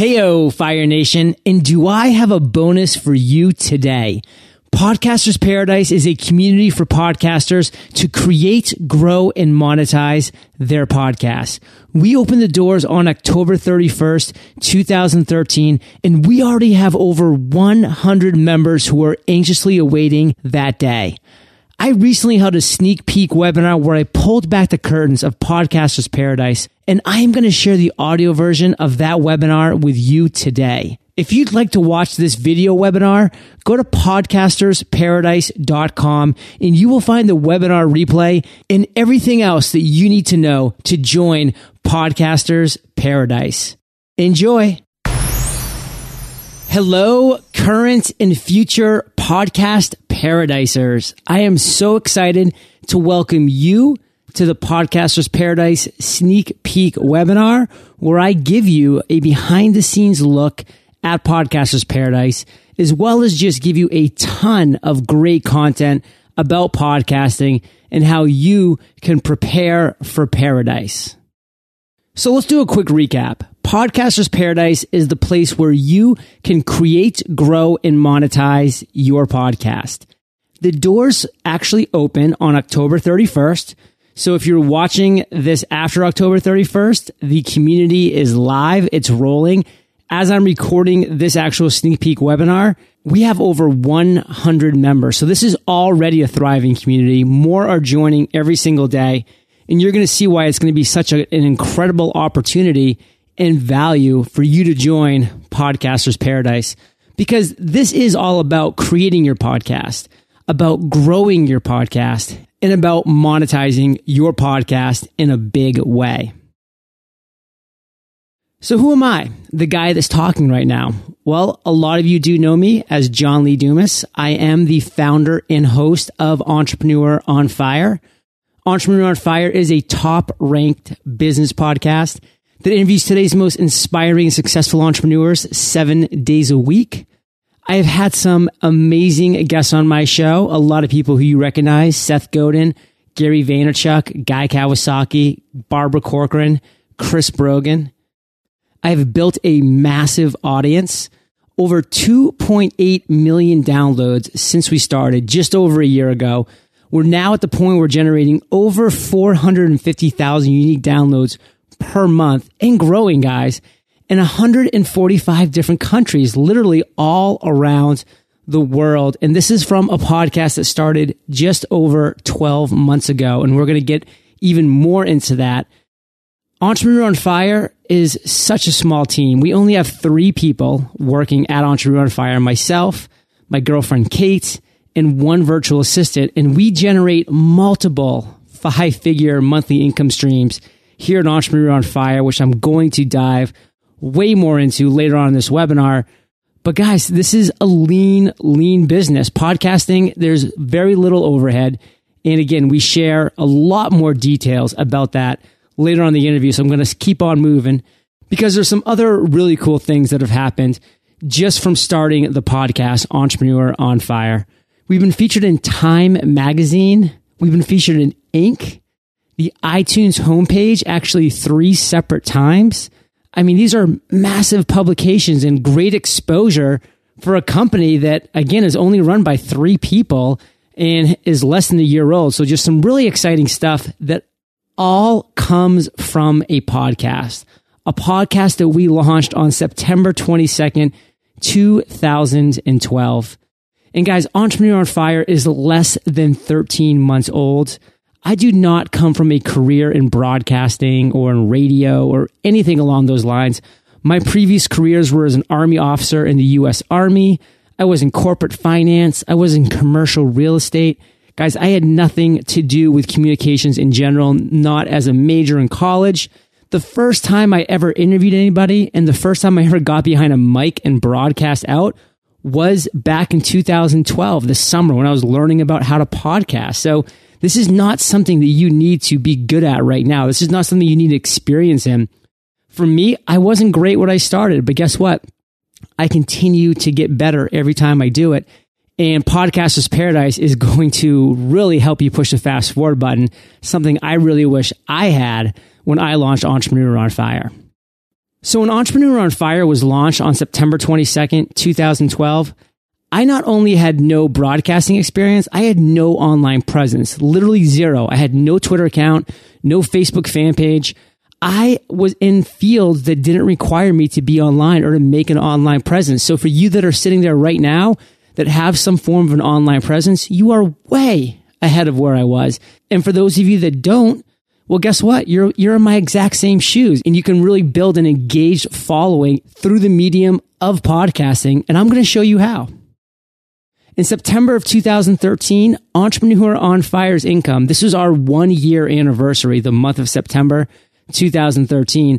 Heyo, Fire Nation, and do I have a bonus for you today? Podcasters Paradise is a community for podcasters to create, grow, and monetize their podcasts. We opened the doors on October 31st, 2013, and we already have over 100 members who are anxiously awaiting that day. I recently held a sneak peek webinar where I pulled back the curtains of Podcasters Paradise, and I am going to share the audio version of that webinar with you today. If you'd like to watch this video webinar, go to podcastersparadise.com and you will find the webinar replay and everything else that you need to know to join Podcasters Paradise. Enjoy. Hello, current and future podcast paradisers. I am so excited to welcome you to the Podcasters Paradise sneak peek webinar where I give you a behind the scenes look at Podcasters Paradise, as well as just give you a ton of great content about podcasting and how you can prepare for paradise. So let's do a quick recap. Podcasters Paradise is the place where you can create, grow, and monetize your podcast. The doors actually open on October 31st. So if you're watching this after October 31st, the community is live. It's rolling. As I'm recording this actual sneak peek webinar, we have over 100 members. So this is already a thriving community. More are joining every single day. And you're going to see why it's going to be such a, an incredible opportunity and value for you to join Podcasters Paradise because this is all about creating your podcast, about growing your podcast, and about monetizing your podcast in a big way. So, who am I? The guy that's talking right now. Well, a lot of you do know me as John Lee Dumas. I am the founder and host of Entrepreneur on Fire. Entrepreneur on Fire is a top ranked business podcast that interviews today's most inspiring and successful entrepreneurs seven days a week. I have had some amazing guests on my show. A lot of people who you recognize Seth Godin, Gary Vaynerchuk, Guy Kawasaki, Barbara Corcoran, Chris Brogan. I have built a massive audience, over 2.8 million downloads since we started just over a year ago. We're now at the point where we're generating over 450,000 unique downloads per month and growing, guys, in 145 different countries, literally all around the world. And this is from a podcast that started just over 12 months ago. And we're going to get even more into that. Entrepreneur on Fire is such a small team. We only have three people working at Entrepreneur on Fire myself, my girlfriend Kate, and one virtual assistant. And we generate multiple five figure monthly income streams here at Entrepreneur on Fire, which I'm going to dive way more into later on in this webinar. But guys, this is a lean, lean business. Podcasting, there's very little overhead. And again, we share a lot more details about that later on in the interview. So I'm going to keep on moving because there's some other really cool things that have happened just from starting the podcast, Entrepreneur on Fire. We've been featured in Time Magazine. We've been featured in Inc the iTunes homepage actually three separate times. I mean, these are massive publications and great exposure for a company that, again, is only run by three people and is less than a year old. So just some really exciting stuff that all comes from a podcast, a podcast that we launched on September 22nd, 2012. And guys, Entrepreneur on Fire is less than 13 months old. I do not come from a career in broadcasting or in radio or anything along those lines. My previous careers were as an Army officer in the U.S. Army. I was in corporate finance. I was in commercial real estate. Guys, I had nothing to do with communications in general, not as a major in college. The first time I ever interviewed anybody and the first time I ever got behind a mic and broadcast out was back in 2012, the summer when I was learning about how to podcast. So this is not something that you need to be good at right now. This is not something you need to experience in. For me, I wasn't great when I started, but guess what? I continue to get better every time I do it. And Podcasters Paradise is going to really help you push the fast forward button, something I really wish I had when I launched Entrepreneur on Fire. So when Entrepreneur on Fire was launched on September 22nd, 2012, I not only had no broadcasting experience, I had no online presence, literally zero. I had no Twitter account, no Facebook fan page. I was in fields that didn't require me to be online or to make an online presence. So for you that are sitting there right now that have some form of an online presence, you are way ahead of where I was. And for those of you that don't, well, guess what? You're, you're in my exact same shoes and you can really build an engaged following through the medium of podcasting. And I'm going to show you how. In September of 2013, Entrepreneur on Fire's income, this was our one year anniversary, the month of September 2013.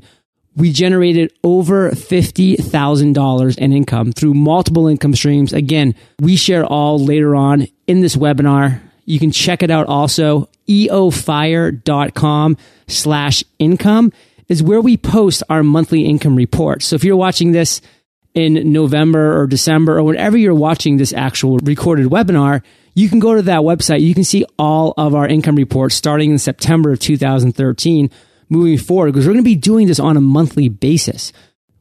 We generated over $50,000 in income through multiple income streams. Again, we share all later on in this webinar. You can check it out also eofire.com slash income is where we post our monthly income report. So if you're watching this in November or December or whenever you're watching this actual recorded webinar, you can go to that website. You can see all of our income reports starting in September of 2013 moving forward because we're going to be doing this on a monthly basis.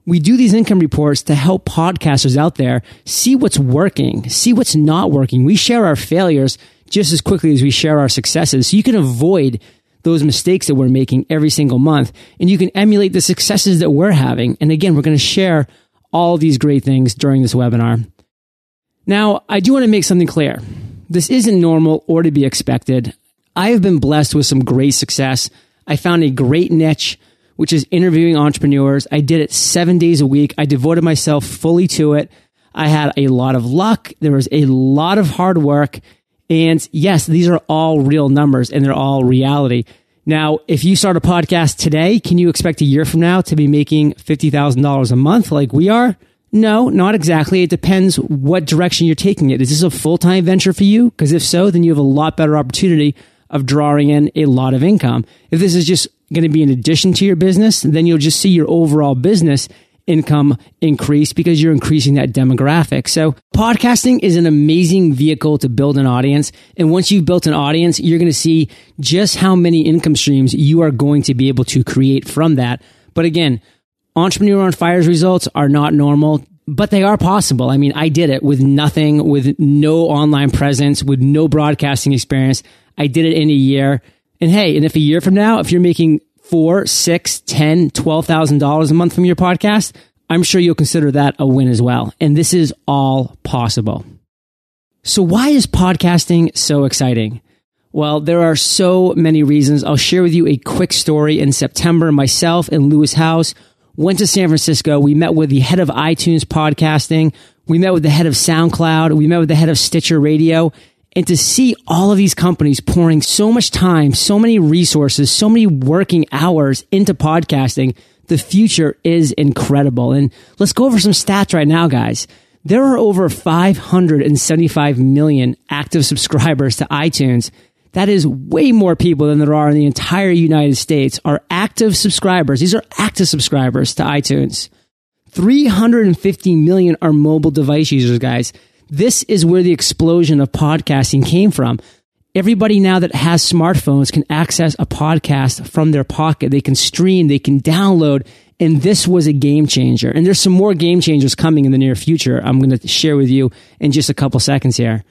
We do these income reports to help podcasters out there see what's working, see what's not working. We share our failures just as quickly as we share our successes. So you can avoid those mistakes that we're making every single month and you can emulate the successes that we're having. And again, we're going to share all these great things during this webinar. Now, I do want to make something clear. This isn't normal or to be expected. I have been blessed with some great success. I found a great niche, which is interviewing entrepreneurs. I did it seven days a week. I devoted myself fully to it. I had a lot of luck. There was a lot of hard work and yes, these are all real numbers and they're all reality. Now, if you start a podcast today, can you expect a year from now to be making $50,000 a month like we are? No, not exactly. It depends what direction you're taking it. Is this a full-time venture for you? Because if so, then you have a lot better opportunity of drawing in a lot of income. If this is just going to be an addition to your business, then you'll just see your overall business income increase because you're increasing that demographic. So podcasting is an amazing vehicle to build an audience. And once you've built an audience, you're going to see just how many income streams you are going to be able to create from that. But again, Entrepreneur on Fire's results are not normal but they are possible. I mean, I did it with nothing, with no online presence, with no broadcasting experience. I did it in a year. And hey, and if a year from now, if you're making four, six, ten, twelve thousand dollars a month from your podcast, I'm sure you'll consider that a win as well. And this is all possible. So why is podcasting so exciting? Well, there are so many reasons. I'll share with you a quick story. In September, myself and Lewis Howes went to San Francisco. We met with the head of iTunes podcasting. We met with the head of SoundCloud. We met with the head of Stitcher Radio and to see all of these companies pouring so much time, so many resources, so many working hours into podcasting, the future is incredible. And let's go over some stats right now, guys. There are over 575 million active subscribers to iTunes. That is way more people than there are in the entire United States are active subscribers. These are active subscribers to iTunes. 350 million are mobile device users, guys. This is where the explosion of podcasting came from. Everybody now that has smartphones can access a podcast from their pocket. They can stream, they can download, and this was a game changer. And there's some more game changers coming in the near future. I'm going to share with you in just a couple seconds here.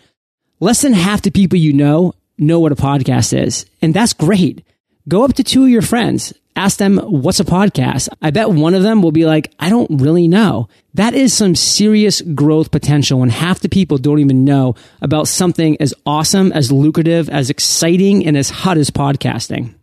Less than half the people you know know what a podcast is. And that's great. Go up to two of your friends ask them, what's a podcast? I bet one of them will be like, I don't really know. That is some serious growth potential when half the people don't even know about something as awesome, as lucrative, as exciting, and as hot as podcasting.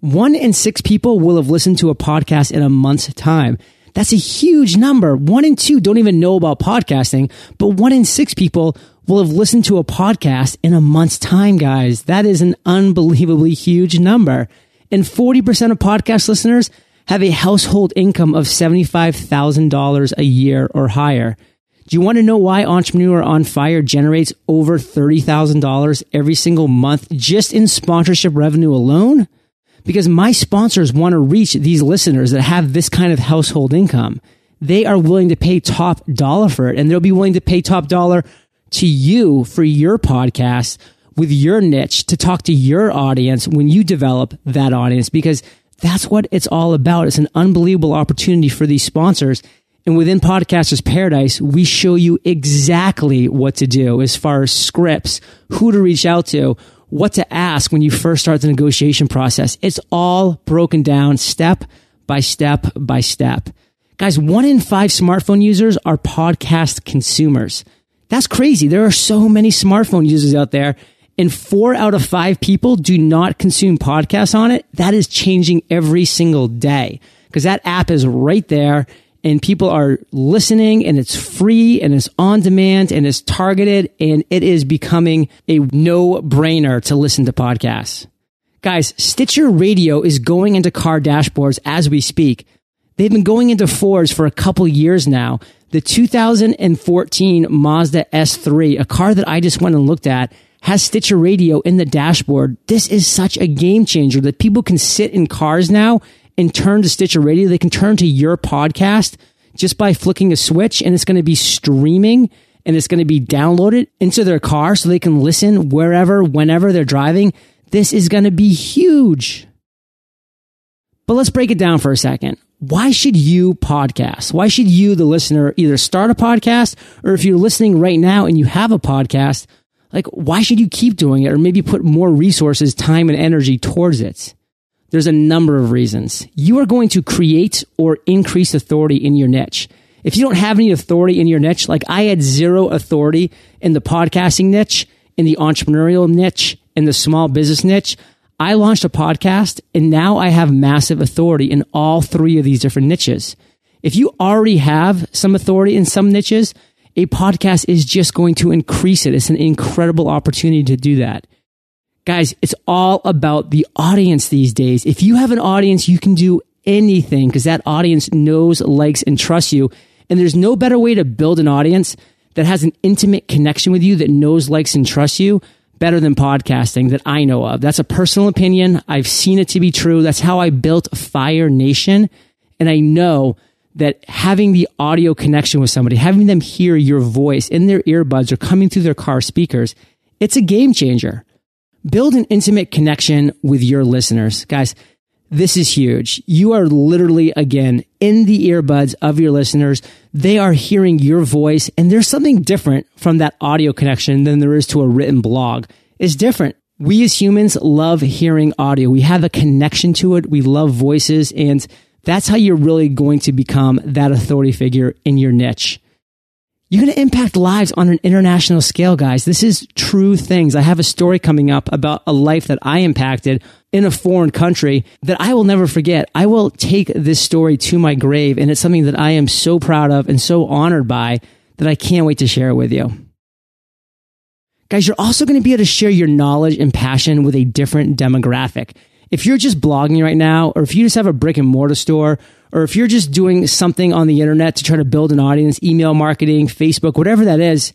One in six people will have listened to a podcast in a month's time. That's a huge number. One in two don't even know about podcasting, but one in six people will have listened to a podcast in a month's time, guys. That is an unbelievably huge number. And 40% of podcast listeners have a household income of $75,000 a year or higher. Do you want to know why Entrepreneur on Fire generates over $30,000 every single month just in sponsorship revenue alone? Because my sponsors want to reach these listeners that have this kind of household income. They are willing to pay top dollar for it and they'll be willing to pay top dollar to you for your podcast with your niche to talk to your audience when you develop that audience because That's what it's all about. It's an unbelievable opportunity for these sponsors. And within Podcasters Paradise, we show you exactly what to do as far as scripts, who to reach out to, what to ask when you first start the negotiation process. It's all broken down step by step by step. Guys, one in five smartphone users are podcast consumers. That's crazy. There are so many smartphone users out there and four out of five people do not consume podcasts on it. That is changing every single day because that app is right there and people are listening and it's free and it's on demand and it's targeted and it is becoming a no brainer to listen to podcasts. Guys, Stitcher Radio is going into car dashboards as we speak. They've been going into Fords for a couple years now. The 2014 Mazda S3, a car that I just went and looked at, has Stitcher Radio in the dashboard. This is such a game changer that people can sit in cars now and turn to Stitcher Radio. They can turn to your podcast just by flicking a switch and it's going to be streaming and it's going to be downloaded into their car so they can listen wherever, whenever they're driving. This is going to be huge. But let's break it down for a second. Why should you podcast? Why should you, the listener, either start a podcast or if you're listening right now and you have a podcast, like why should you keep doing it or maybe put more resources, time and energy towards it? There's a number of reasons. You are going to create or increase authority in your niche. If you don't have any authority in your niche, like I had zero authority in the podcasting niche, in the entrepreneurial niche, in the small business niche, I launched a podcast and now I have massive authority in all three of these different niches. If you already have some authority in some niches, a podcast is just going to increase it. It's an incredible opportunity to do that. Guys, it's all about the audience these days. If you have an audience, you can do anything because that audience knows, likes, and trusts you. And there's no better way to build an audience that has an intimate connection with you, that knows, likes, and trusts you better than podcasting that I know of. That's a personal opinion. I've seen it to be true. That's how I built Fire Nation. And I know that having the audio connection with somebody, having them hear your voice in their earbuds or coming through their car speakers, it's a game changer. Build an intimate connection with your listeners. Guys, this is huge. You are literally, again, in the earbuds of your listeners. They are hearing your voice, and there's something different from that audio connection than there is to a written blog. It's different. We as humans love hearing audio. We have a connection to it. We love voices, and that's how you're really going to become that authority figure in your niche. You're going to impact lives on an international scale, guys. This is true things. I have a story coming up about a life that I impacted in a foreign country that I will never forget. I will take this story to my grave, and it's something that I am so proud of and so honored by that I can't wait to share it with you. Guys, you're also going to be able to share your knowledge and passion with a different demographic. If you're just blogging right now, or if you just have a brick and mortar store, or if you're just doing something on the internet to try to build an audience, email marketing, Facebook, whatever that is,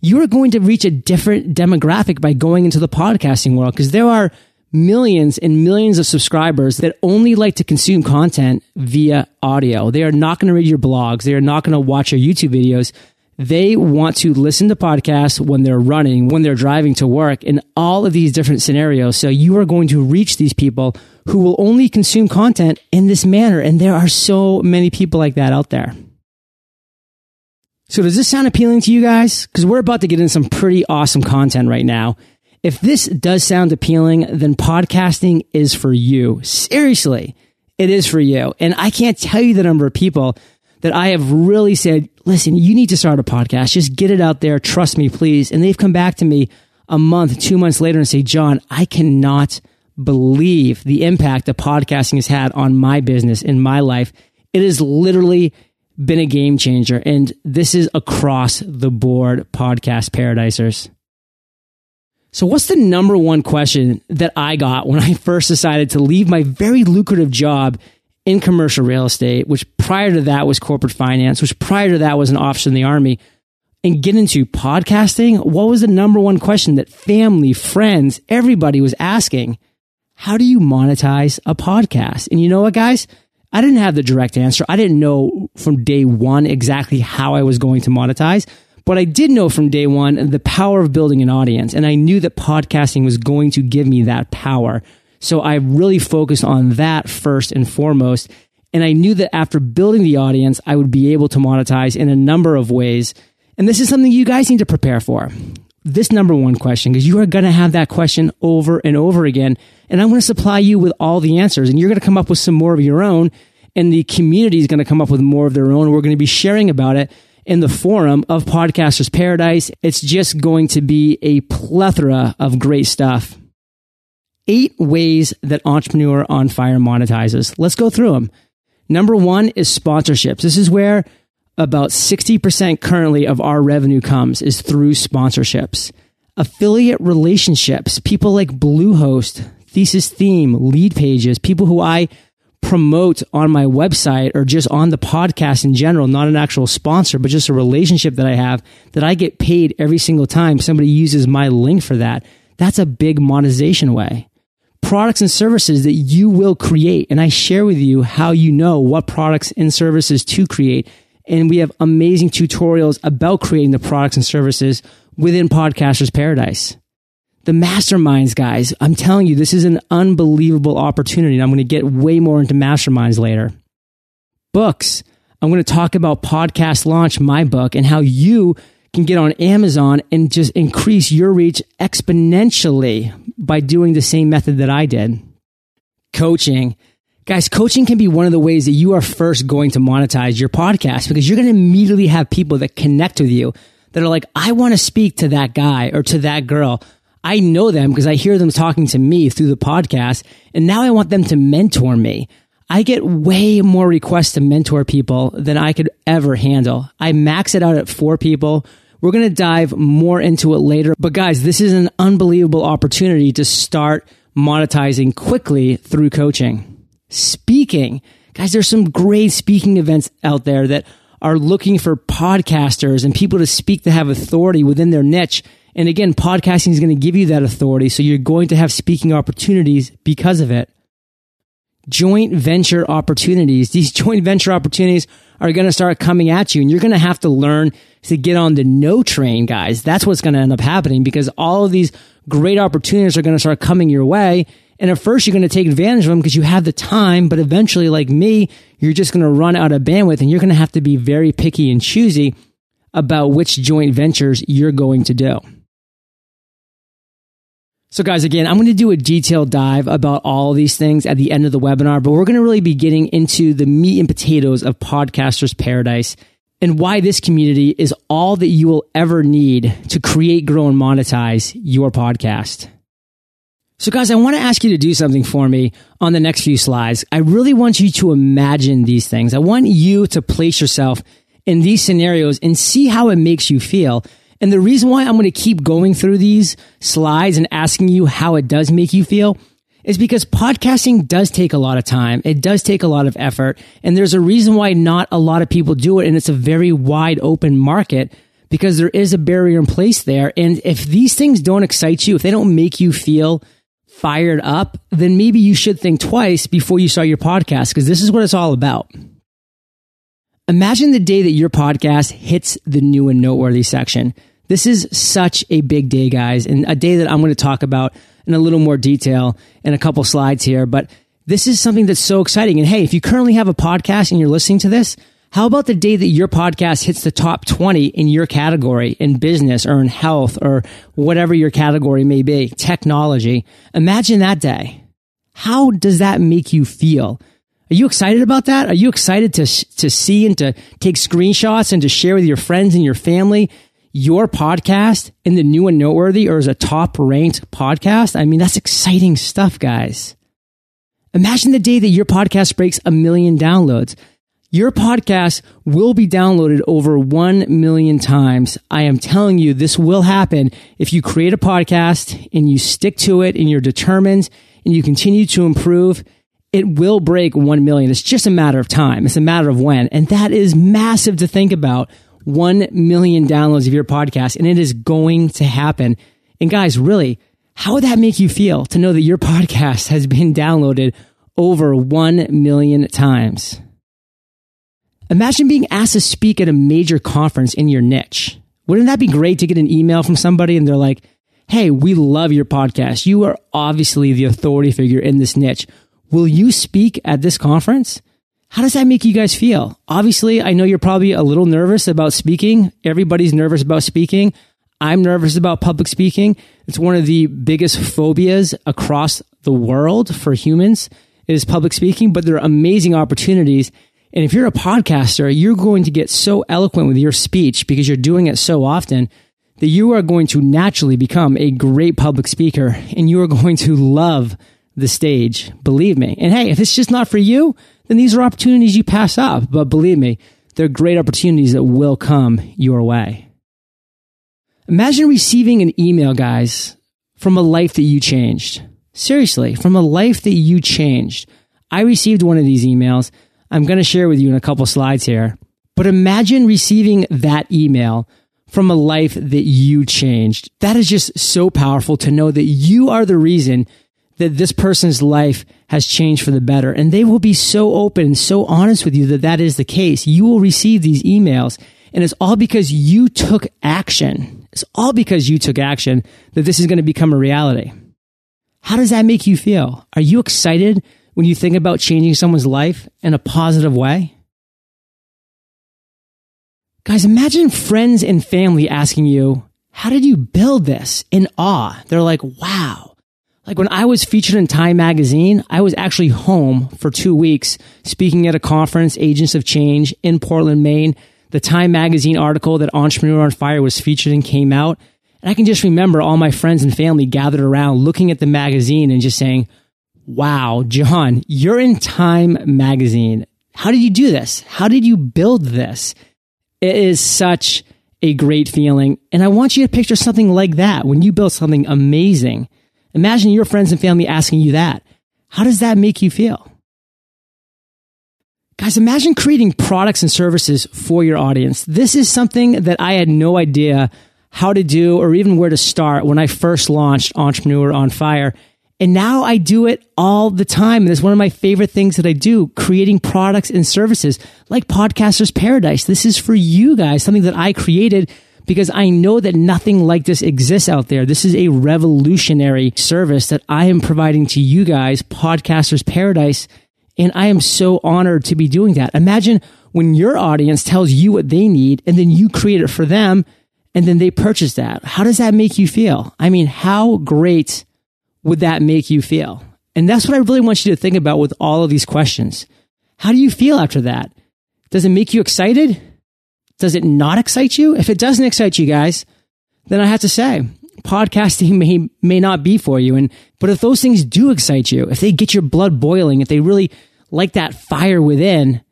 you are going to reach a different demographic by going into the podcasting world because there are millions and millions of subscribers that only like to consume content via audio. They are not going to read your blogs. They are not going to watch your YouTube videos. They want to listen to podcasts when they're running, when they're driving to work, in all of these different scenarios. So you are going to reach these people who will only consume content in this manner. And there are so many people like that out there. So does this sound appealing to you guys? Because we're about to get in some pretty awesome content right now. If this does sound appealing, then podcasting is for you. Seriously, it is for you. And I can't tell you the number of people that I have really said, listen, you need to start a podcast. Just get it out there. Trust me, please. And they've come back to me a month, two months later and say, John, I cannot believe the impact that podcasting has had on my business in my life. It has literally been a game changer. And this is across the board podcast paradisers. So what's the number one question that I got when I first decided to leave my very lucrative job in commercial real estate, which prior to that was corporate finance, which prior to that was an officer in the army, and get into podcasting? What was the number one question that family, friends, everybody was asking? how do you monetize a podcast? And you know what, guys? I didn't have the direct answer. I didn't know from day one exactly how I was going to monetize, but I did know from day one the power of building an audience. And I knew that podcasting was going to give me that power. So I really focused on that first and foremost. And I knew that after building the audience, I would be able to monetize in a number of ways. And this is something you guys need to prepare for. This number one question, because you are going to have that question over and over again. And I'm going to supply you with all the answers and you're going to come up with some more of your own. And the community is going to come up with more of their own. We're going to be sharing about it in the forum of Podcasters Paradise. It's just going to be a plethora of great stuff. Eight ways that Entrepreneur on Fire monetizes. Let's go through them. Number one is sponsorships. This is where about 60% currently of our revenue comes is through sponsorships. Affiliate relationships, people like Bluehost, Thesis Theme, Leadpages, people who I promote on my website or just on the podcast in general, not an actual sponsor, but just a relationship that I have that I get paid every single time somebody uses my link for that. That's a big monetization way. Products and services that you will create. And I share with you how you know what products and services to create. And we have amazing tutorials about creating the products and services within Podcasters Paradise the masterminds guys i'm telling you this is an unbelievable opportunity and i'm going to get way more into masterminds later. Books. I'm going to talk about podcast launch my book and how you can get on amazon and just increase your reach exponentially by doing the same method that i did. Coaching. Guys coaching can be one of the ways that you are first going to monetize your podcast because you're going to immediately have people that connect with you that are like i want to speak to that guy or to that girl I know them because I hear them talking to me through the podcast. And now I want them to mentor me. I get way more requests to mentor people than I could ever handle. I max it out at four people. We're going to dive more into it later. But guys, this is an unbelievable opportunity to start monetizing quickly through coaching. Speaking. Guys, there's some great speaking events out there that are looking for podcasters and people to speak that have authority within their niche and again, podcasting is going to give you that authority. So you're going to have speaking opportunities because of it. Joint venture opportunities. These joint venture opportunities are going to start coming at you and you're going to have to learn to get on the no train, guys. That's what's going to end up happening because all of these great opportunities are going to start coming your way. And at first you're going to take advantage of them because you have the time, but eventually, like me, you're just going to run out of bandwidth and you're going to have to be very picky and choosy about which joint ventures you're going to do. So guys, again, I'm going to do a detailed dive about all these things at the end of the webinar, but we're going to really be getting into the meat and potatoes of Podcasters Paradise and why this community is all that you will ever need to create, grow, and monetize your podcast. So guys, I want to ask you to do something for me on the next few slides. I really want you to imagine these things. I want you to place yourself in these scenarios and see how it makes you feel. And the reason why I'm going to keep going through these slides and asking you how it does make you feel is because podcasting does take a lot of time. It does take a lot of effort. And there's a reason why not a lot of people do it. And it's a very wide open market because there is a barrier in place there. And if these things don't excite you, if they don't make you feel fired up, then maybe you should think twice before you start your podcast because this is what it's all about. Imagine the day that your podcast hits the new and noteworthy section. This is such a big day, guys, and a day that I'm going to talk about in a little more detail in a couple slides here. But this is something that's so exciting. And hey, if you currently have a podcast and you're listening to this, how about the day that your podcast hits the top 20 in your category in business or in health or whatever your category may be, technology? Imagine that day. How does that make you feel? Are you excited about that? Are you excited to, to see and to take screenshots and to share with your friends and your family your podcast in the new and noteworthy or as a top ranked podcast, I mean, that's exciting stuff, guys. Imagine the day that your podcast breaks a million downloads. Your podcast will be downloaded over 1 million times. I am telling you, this will happen if you create a podcast and you stick to it and you're determined and you continue to improve. It will break 1 million. It's just a matter of time. It's a matter of when. And that is massive to think about 1 million downloads of your podcast and it is going to happen. And guys, really, how would that make you feel to know that your podcast has been downloaded over 1 million times? Imagine being asked to speak at a major conference in your niche. Wouldn't that be great to get an email from somebody and they're like, Hey, we love your podcast. You are obviously the authority figure in this niche. Will you speak at this conference? How does that make you guys feel? Obviously, I know you're probably a little nervous about speaking. Everybody's nervous about speaking. I'm nervous about public speaking. It's one of the biggest phobias across the world for humans is public speaking, but there are amazing opportunities. And if you're a podcaster, you're going to get so eloquent with your speech because you're doing it so often that you are going to naturally become a great public speaker and you are going to love the stage. Believe me. And hey, if it's just not for you, then these are opportunities you pass up. But believe me, they're great opportunities that will come your way. Imagine receiving an email, guys, from a life that you changed. Seriously, from a life that you changed. I received one of these emails. I'm going to share with you in a couple slides here. But imagine receiving that email from a life that you changed. That is just so powerful to know that you are the reason that this person's life has changed for the better. And they will be so open and so honest with you that that is the case. You will receive these emails and it's all because you took action. It's all because you took action that this is going to become a reality. How does that make you feel? Are you excited when you think about changing someone's life in a positive way? Guys, imagine friends and family asking you, how did you build this in awe? They're like, wow. Like when I was featured in Time Magazine, I was actually home for two weeks speaking at a conference, Agents of Change in Portland, Maine the Time Magazine article that Entrepreneur on Fire was featured in came out. And I can just remember all my friends and family gathered around looking at the magazine and just saying, Wow, John, you're in Time Magazine. How did you do this? How did you build this? It is such a great feeling. And I want you to picture something like that when you build something amazing. Imagine your friends and family asking you that. How does that make you feel? Guys, imagine creating products and services for your audience. This is something that I had no idea how to do or even where to start when I first launched Entrepreneur on Fire. And now I do it all the time. And it's one of my favorite things that I do, creating products and services like Podcaster's Paradise. This is for you guys, something that I created because I know that nothing like this exists out there. This is a revolutionary service that I am providing to you guys, Podcaster's Paradise. And I am so honored to be doing that. Imagine when your audience tells you what they need and then you create it for them and then they purchase that. How does that make you feel? I mean, how great would that make you feel? And that's what I really want you to think about with all of these questions. How do you feel after that? Does it make you excited? Does it not excite you? If it doesn't excite you guys, then I have to say, podcasting may may not be for you. And but if those things do excite you if they get your blood boiling if they really like that fire within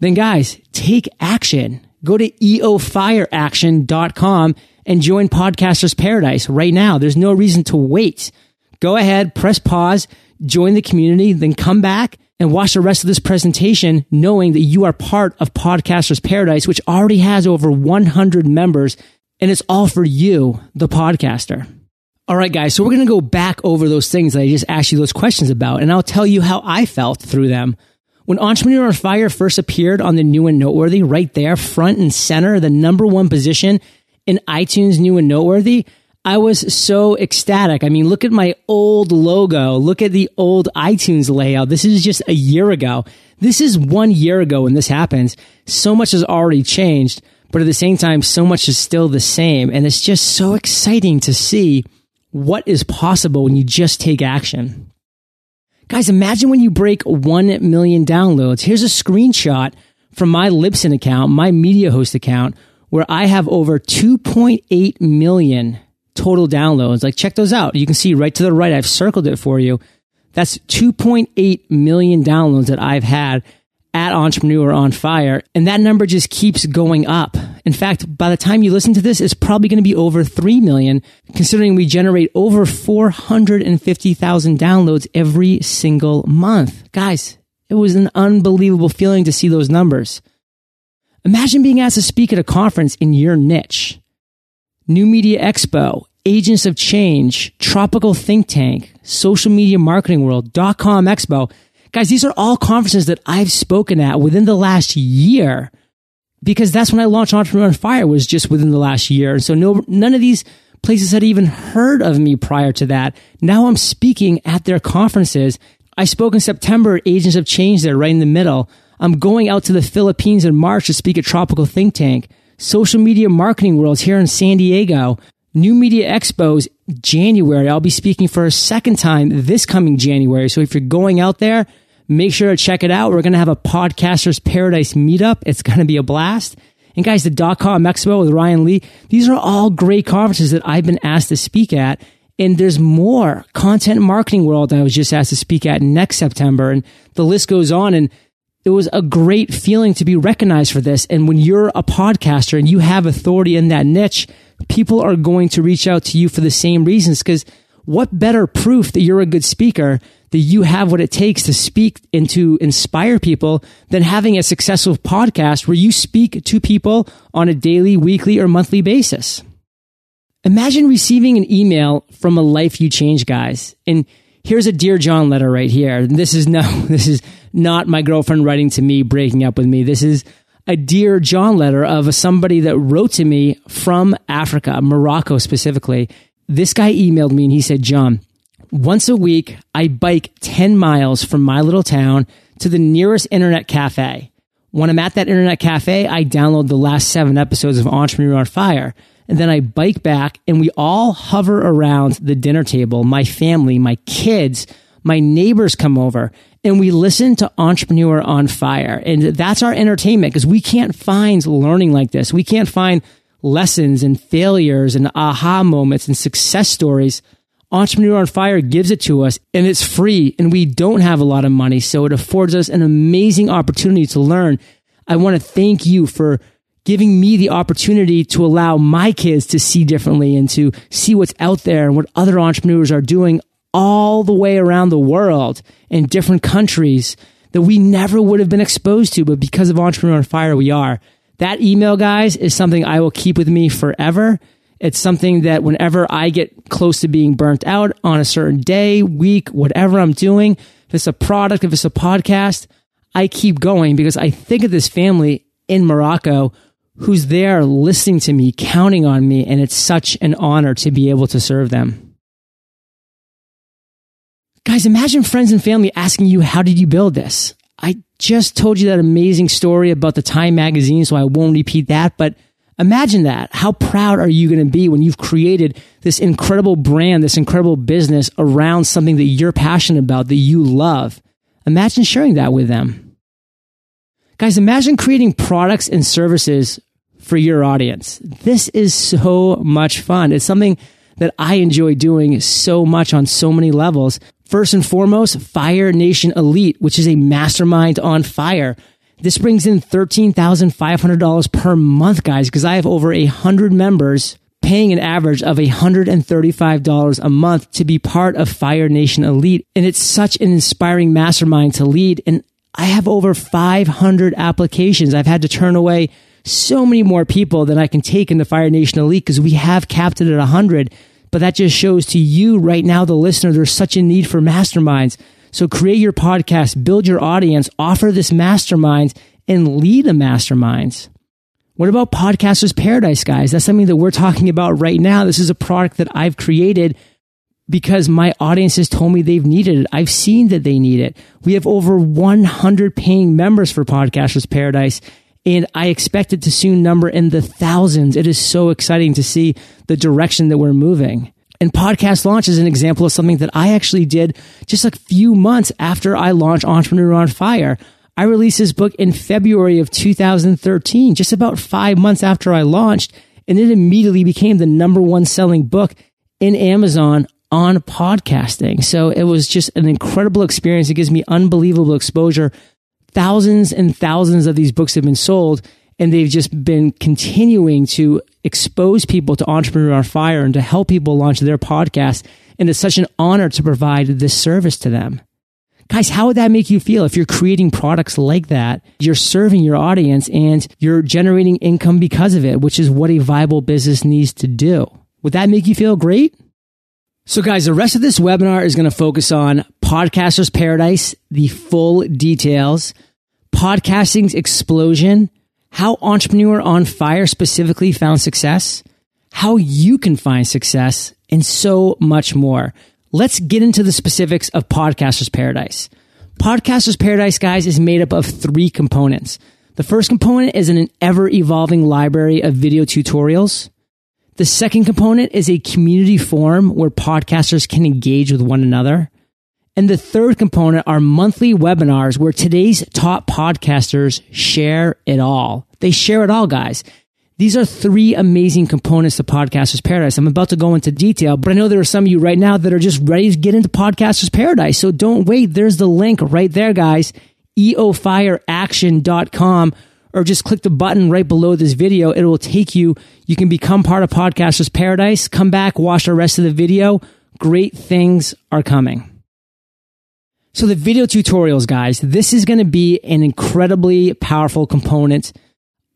then guys take action. Go to eofireaction.com and join podcasters paradise right now. There's no reason to wait. Go ahead press pause join the community then come back and watch the rest of this presentation knowing that you are part of podcasters paradise which already has over 100 members and it's all for you, the podcaster. All right, guys. So we're going to go back over those things that I just asked you those questions about, and I'll tell you how I felt through them. When Entrepreneur on Fire first appeared on the new and noteworthy, right there, front and center, the number one position in iTunes new and noteworthy, I was so ecstatic. I mean, look at my old logo. Look at the old iTunes layout. This is just a year ago. This is one year ago when this happens. So much has already changed. But at the same time, so much is still the same. And it's just so exciting to see what is possible when you just take action. Guys, imagine when you break 1 million downloads. Here's a screenshot from my Libsyn account, my media host account, where I have over 2.8 million total downloads. Like check those out. You can see right to the right. I've circled it for you. That's 2.8 million downloads that I've had at Entrepreneur on Fire. And that number just keeps going up. In fact, by the time you listen to this, it's probably going to be over 3 million, considering we generate over 450,000 downloads every single month. Guys, it was an unbelievable feeling to see those numbers. Imagine being asked to speak at a conference in your niche. New Media Expo, Agents of Change, Tropical Think Tank, Social Media Marketing World, Dot Com Expo. Guys, these are all conferences that I've spoken at within the last year because that's when I launched Entrepreneur on Fire was just within the last year. And so no, none of these places had even heard of me prior to that. Now I'm speaking at their conferences. I spoke in September Agents of Change there, right in the middle. I'm going out to the Philippines in March to speak at Tropical Think Tank. Social Media Marketing Worlds here in San Diego. New Media Expos, January. I'll be speaking for a second time this coming January. So if you're going out there, make sure to check it out. We're going to have a Podcasters Paradise meetup. It's going to be a blast. And guys, the dot com expo with Ryan Lee, these are all great conferences that I've been asked to speak at. And there's more content marketing world I was just asked to speak at next September. And the list goes on. And it was a great feeling to be recognized for this. And when you're a podcaster and you have authority in that niche, people are going to reach out to you for the same reasons. Because what better proof that you're a good speaker, that you have what it takes to speak and to inspire people than having a successful podcast where you speak to people on a daily, weekly, or monthly basis? Imagine receiving an email from a life you change, guys. And here's a Dear John letter right here. This is no, this is not my girlfriend writing to me, breaking up with me. This is a Dear John letter of somebody that wrote to me from Africa, Morocco specifically. This guy emailed me and he said, John, once a week, I bike 10 miles from my little town to the nearest internet cafe. When I'm at that internet cafe, I download the last seven episodes of Entrepreneur on Fire. And then I bike back and we all hover around the dinner table. My family, my kids, my neighbors come over and we listen to Entrepreneur on Fire. And that's our entertainment because we can't find learning like this. We can't find lessons and failures and aha moments and success stories. Entrepreneur on Fire gives it to us and it's free and we don't have a lot of money. So it affords us an amazing opportunity to learn. I want to thank you for giving me the opportunity to allow my kids to see differently and to see what's out there and what other entrepreneurs are doing all the way around the world in different countries that we never would have been exposed to, but because of Entrepreneur on Fire, we are. That email, guys, is something I will keep with me forever. It's something that whenever I get close to being burnt out on a certain day, week, whatever I'm doing, if it's a product, if it's a podcast, I keep going because I think of this family in Morocco who's there listening to me, counting on me, and it's such an honor to be able to serve them. Guys, imagine friends and family asking you, how did you build this? I just told you that amazing story about the Time magazine, so I won't repeat that, but imagine that. How proud are you going to be when you've created this incredible brand, this incredible business around something that you're passionate about, that you love? Imagine sharing that with them. Guys, imagine creating products and services for your audience. This is so much fun. It's something that I enjoy doing so much on so many levels. First and foremost, Fire Nation Elite, which is a mastermind on fire. This brings in $13,500 per month, guys, because I have over a hundred members paying an average of $135 a month to be part of Fire Nation Elite. And it's such an inspiring mastermind to lead. And I have over 500 applications. I've had to turn away so many more people than I can take into Fire Nation Elite because we have capped it at 100. But that just shows to you right now, the listener, there's such a need for masterminds. So create your podcast, build your audience, offer this mastermind, and lead the masterminds. What about Podcasters Paradise, guys? That's something that we're talking about right now. This is a product that I've created because my audience has told me they've needed it. I've seen that they need it. We have over 100 paying members for Podcasters Paradise, and I expect it to soon number in the thousands. It is so exciting to see the direction that we're moving. And podcast launch is an example of something that I actually did just a few months after I launched Entrepreneur on Fire. I released this book in February of 2013, just about five months after I launched, and it immediately became the number one selling book in Amazon on podcasting. So it was just an incredible experience. It gives me unbelievable exposure. Thousands and thousands of these books have been sold and they've just been continuing to expose people to Entrepreneur on Fire and to help people launch their podcast. And it's such an honor to provide this service to them. Guys, how would that make you feel if you're creating products like that? You're serving your audience and you're generating income because of it, which is what a viable business needs to do. Would that make you feel great? So guys, the rest of this webinar is going to focus on Podcasters Paradise, the full details, podcasting's explosion, how Entrepreneur on Fire specifically found success, how you can find success, and so much more. Let's get into the specifics of Podcaster's Paradise. Podcaster's Paradise, guys, is made up of three components. The first component is an ever evolving library of video tutorials. The second component is a community forum where podcasters can engage with one another. And the third component are monthly webinars where today's top podcasters share it all. They share it all, guys. These are three amazing components to Podcasters Paradise. I'm about to go into detail, but I know there are some of you right now that are just ready to get into Podcasters Paradise. So don't wait. There's the link right there, guys. eofireaction.com or just click the button right below this video. It will take you. You can become part of Podcasters Paradise. Come back, watch the rest of the video. Great things are coming. So the video tutorials, guys, this is going to be an incredibly powerful component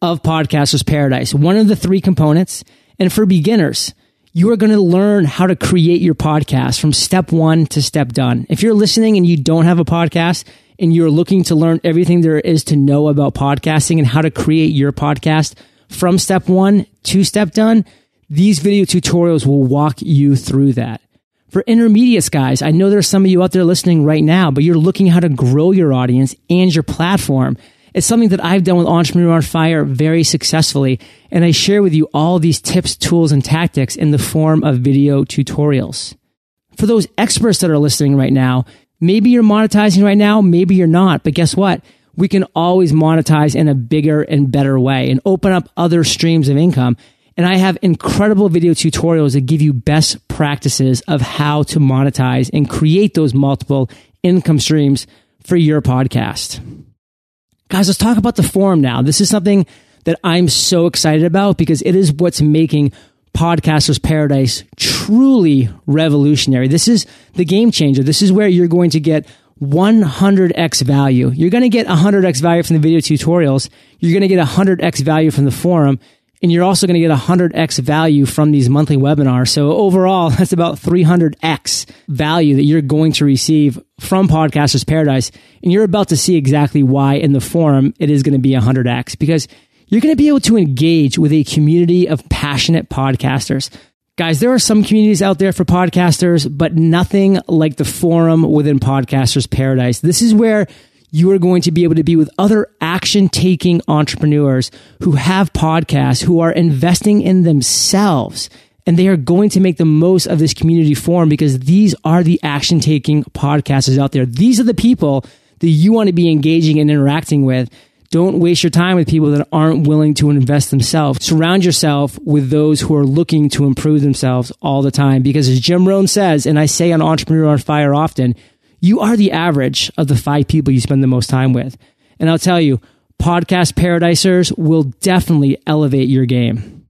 of Podcasters Paradise. One of the three components. And for beginners, you are going to learn how to create your podcast from step one to step done. If you're listening and you don't have a podcast and you're looking to learn everything there is to know about podcasting and how to create your podcast from step one to step done, these video tutorials will walk you through that. For intermediates guys, I know there's some of you out there listening right now, but you're looking how to grow your audience and your platform. It's something that I've done with Entrepreneur on Fire very successfully. And I share with you all these tips, tools, and tactics in the form of video tutorials. For those experts that are listening right now, maybe you're monetizing right now, maybe you're not, but guess what? We can always monetize in a bigger and better way and open up other streams of income. And I have incredible video tutorials that give you best practices of how to monetize and create those multiple income streams for your podcast. Guys, let's talk about the forum now. This is something that I'm so excited about because it is what's making Podcasters Paradise truly revolutionary. This is the game changer. This is where you're going to get 100x value. You're going to get 100x value from the video tutorials. You're going to get 100x value from the forum and you're also going to get 100x value from these monthly webinars. So overall, that's about 300x value that you're going to receive from Podcasters Paradise. And you're about to see exactly why in the forum it is going to be 100x because you're going to be able to engage with a community of passionate podcasters. Guys, there are some communities out there for podcasters, but nothing like the forum within Podcasters Paradise. This is where you are going to be able to be with other action taking entrepreneurs who have podcasts, who are investing in themselves. And they are going to make the most of this community forum because these are the action taking podcasters out there. These are the people that you want to be engaging and interacting with. Don't waste your time with people that aren't willing to invest themselves. Surround yourself with those who are looking to improve themselves all the time. Because as Jim Rohn says, and I say on Entrepreneur on Fire often, you are the average of the five people you spend the most time with. And I'll tell you, podcast paradisers will definitely elevate your game.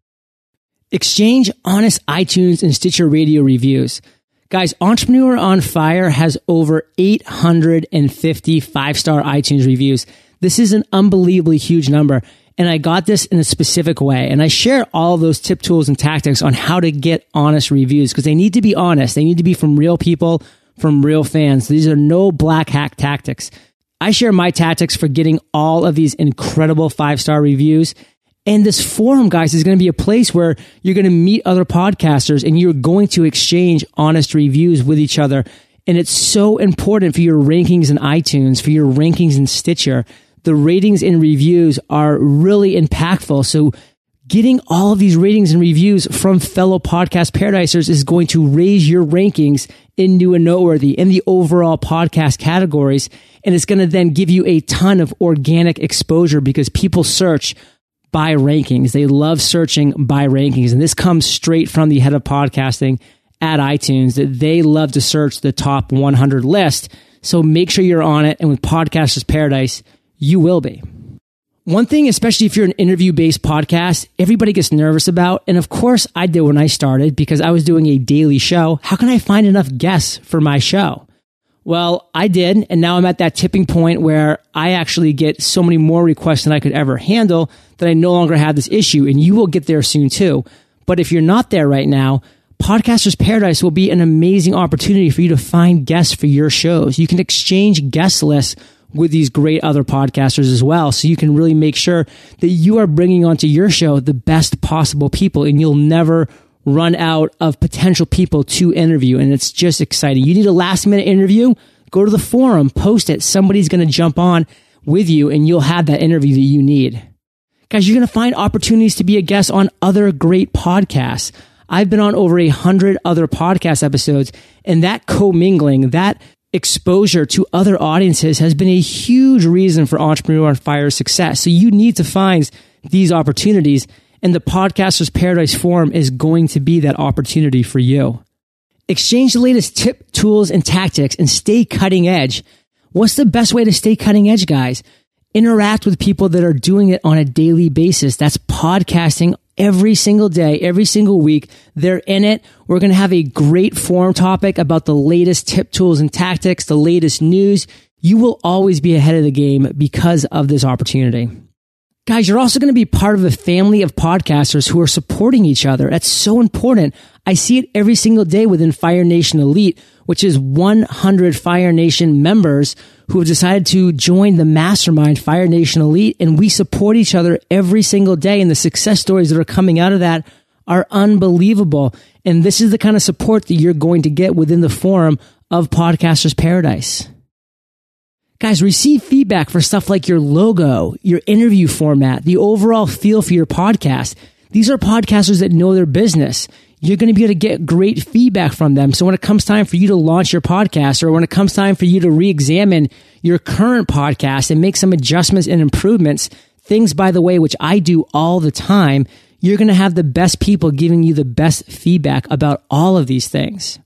Exchange honest iTunes and Stitcher radio reviews. Guys, Entrepreneur on Fire has over 850 five star iTunes reviews. This is an unbelievably huge number. And I got this in a specific way. And I share all of those tip tools and tactics on how to get honest reviews because they need to be honest. They need to be from real people from real fans. These are no black hat tactics. I share my tactics for getting all of these incredible five star reviews. And this forum, guys, is going to be a place where you're going to meet other podcasters and you're going to exchange honest reviews with each other. And it's so important for your rankings in iTunes, for your rankings in Stitcher. The ratings and reviews are really impactful. So getting all of these ratings and reviews from fellow podcast paradisers is going to raise your rankings in new and noteworthy in the overall podcast categories. And it's going to then give you a ton of organic exposure because people search by rankings. They love searching by rankings. And this comes straight from the head of podcasting at iTunes that they love to search the top 100 list. So make sure you're on it. And with Podcasters Paradise, you will be. One thing, especially if you're an interview based podcast, everybody gets nervous about. And of course I did when I started because I was doing a daily show. How can I find enough guests for my show? Well, I did. And now I'm at that tipping point where I actually get so many more requests than I could ever handle that I no longer have this issue. And you will get there soon too. But if you're not there right now, Podcasters Paradise will be an amazing opportunity for you to find guests for your shows. You can exchange guest lists with these great other podcasters as well. So you can really make sure that you are bringing onto your show the best possible people and you'll never run out of potential people to interview. And it's just exciting. You need a last minute interview? Go to the forum, post it. Somebody's going to jump on with you and you'll have that interview that you need. Guys, you're going to find opportunities to be a guest on other great podcasts. I've been on over a hundred other podcast episodes and that commingling, that exposure to other audiences has been a huge reason for Entrepreneur on Fire success. So you need to find these opportunities and the Podcasters Paradise Forum is going to be that opportunity for you. Exchange the latest tip, tools, and tactics and stay cutting edge. What's the best way to stay cutting edge, guys? Interact with people that are doing it on a daily basis. That's podcasting every single day, every single week. They're in it. We're going to have a great forum topic about the latest tip tools and tactics, the latest news. You will always be ahead of the game because of this opportunity. Guys, you're also going to be part of a family of podcasters who are supporting each other. That's so important. I see it every single day within Fire Nation Elite, which is 100 Fire Nation members who have decided to join the mastermind Fire Nation Elite. And we support each other every single day. And the success stories that are coming out of that are unbelievable. And this is the kind of support that you're going to get within the forum of Podcasters Paradise. Guys, receive feedback for stuff like your logo, your interview format, the overall feel for your podcast. These are podcasters that know their business. You're going to be able to get great feedback from them. So when it comes time for you to launch your podcast or when it comes time for you to re-examine your current podcast and make some adjustments and improvements, things, by the way, which I do all the time, you're going to have the best people giving you the best feedback about all of these things.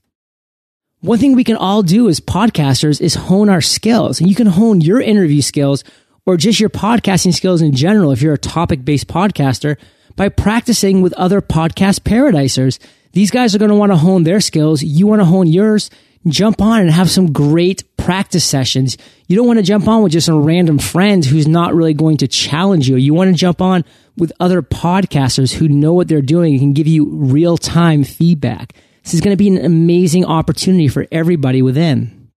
One thing we can all do as podcasters is hone our skills. And you can hone your interview skills or just your podcasting skills in general if you're a topic based podcaster by practicing with other podcast paradisers. These guys are going to want to hone their skills. You want to hone yours. Jump on and have some great practice sessions. You don't want to jump on with just a random friend who's not really going to challenge you. You want to jump on with other podcasters who know what they're doing and can give you real time feedback. This is going to be an amazing opportunity for everybody within.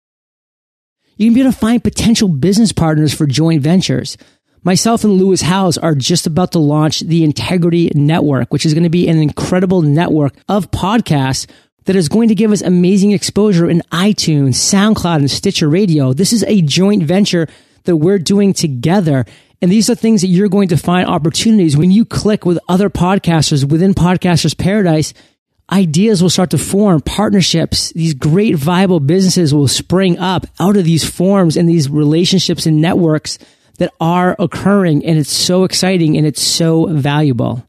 You can be able to find potential business partners for joint ventures. Myself and Lewis Howes are just about to launch the Integrity Network, which is going to be an incredible network of podcasts that is going to give us amazing exposure in iTunes, SoundCloud, and Stitcher Radio. This is a joint venture that we're doing together. And these are things that you're going to find opportunities when you click with other podcasters within Podcasters Paradise ideas will start to form, partnerships, these great viable businesses will spring up out of these forms and these relationships and networks that are occurring. And it's so exciting and it's so valuable.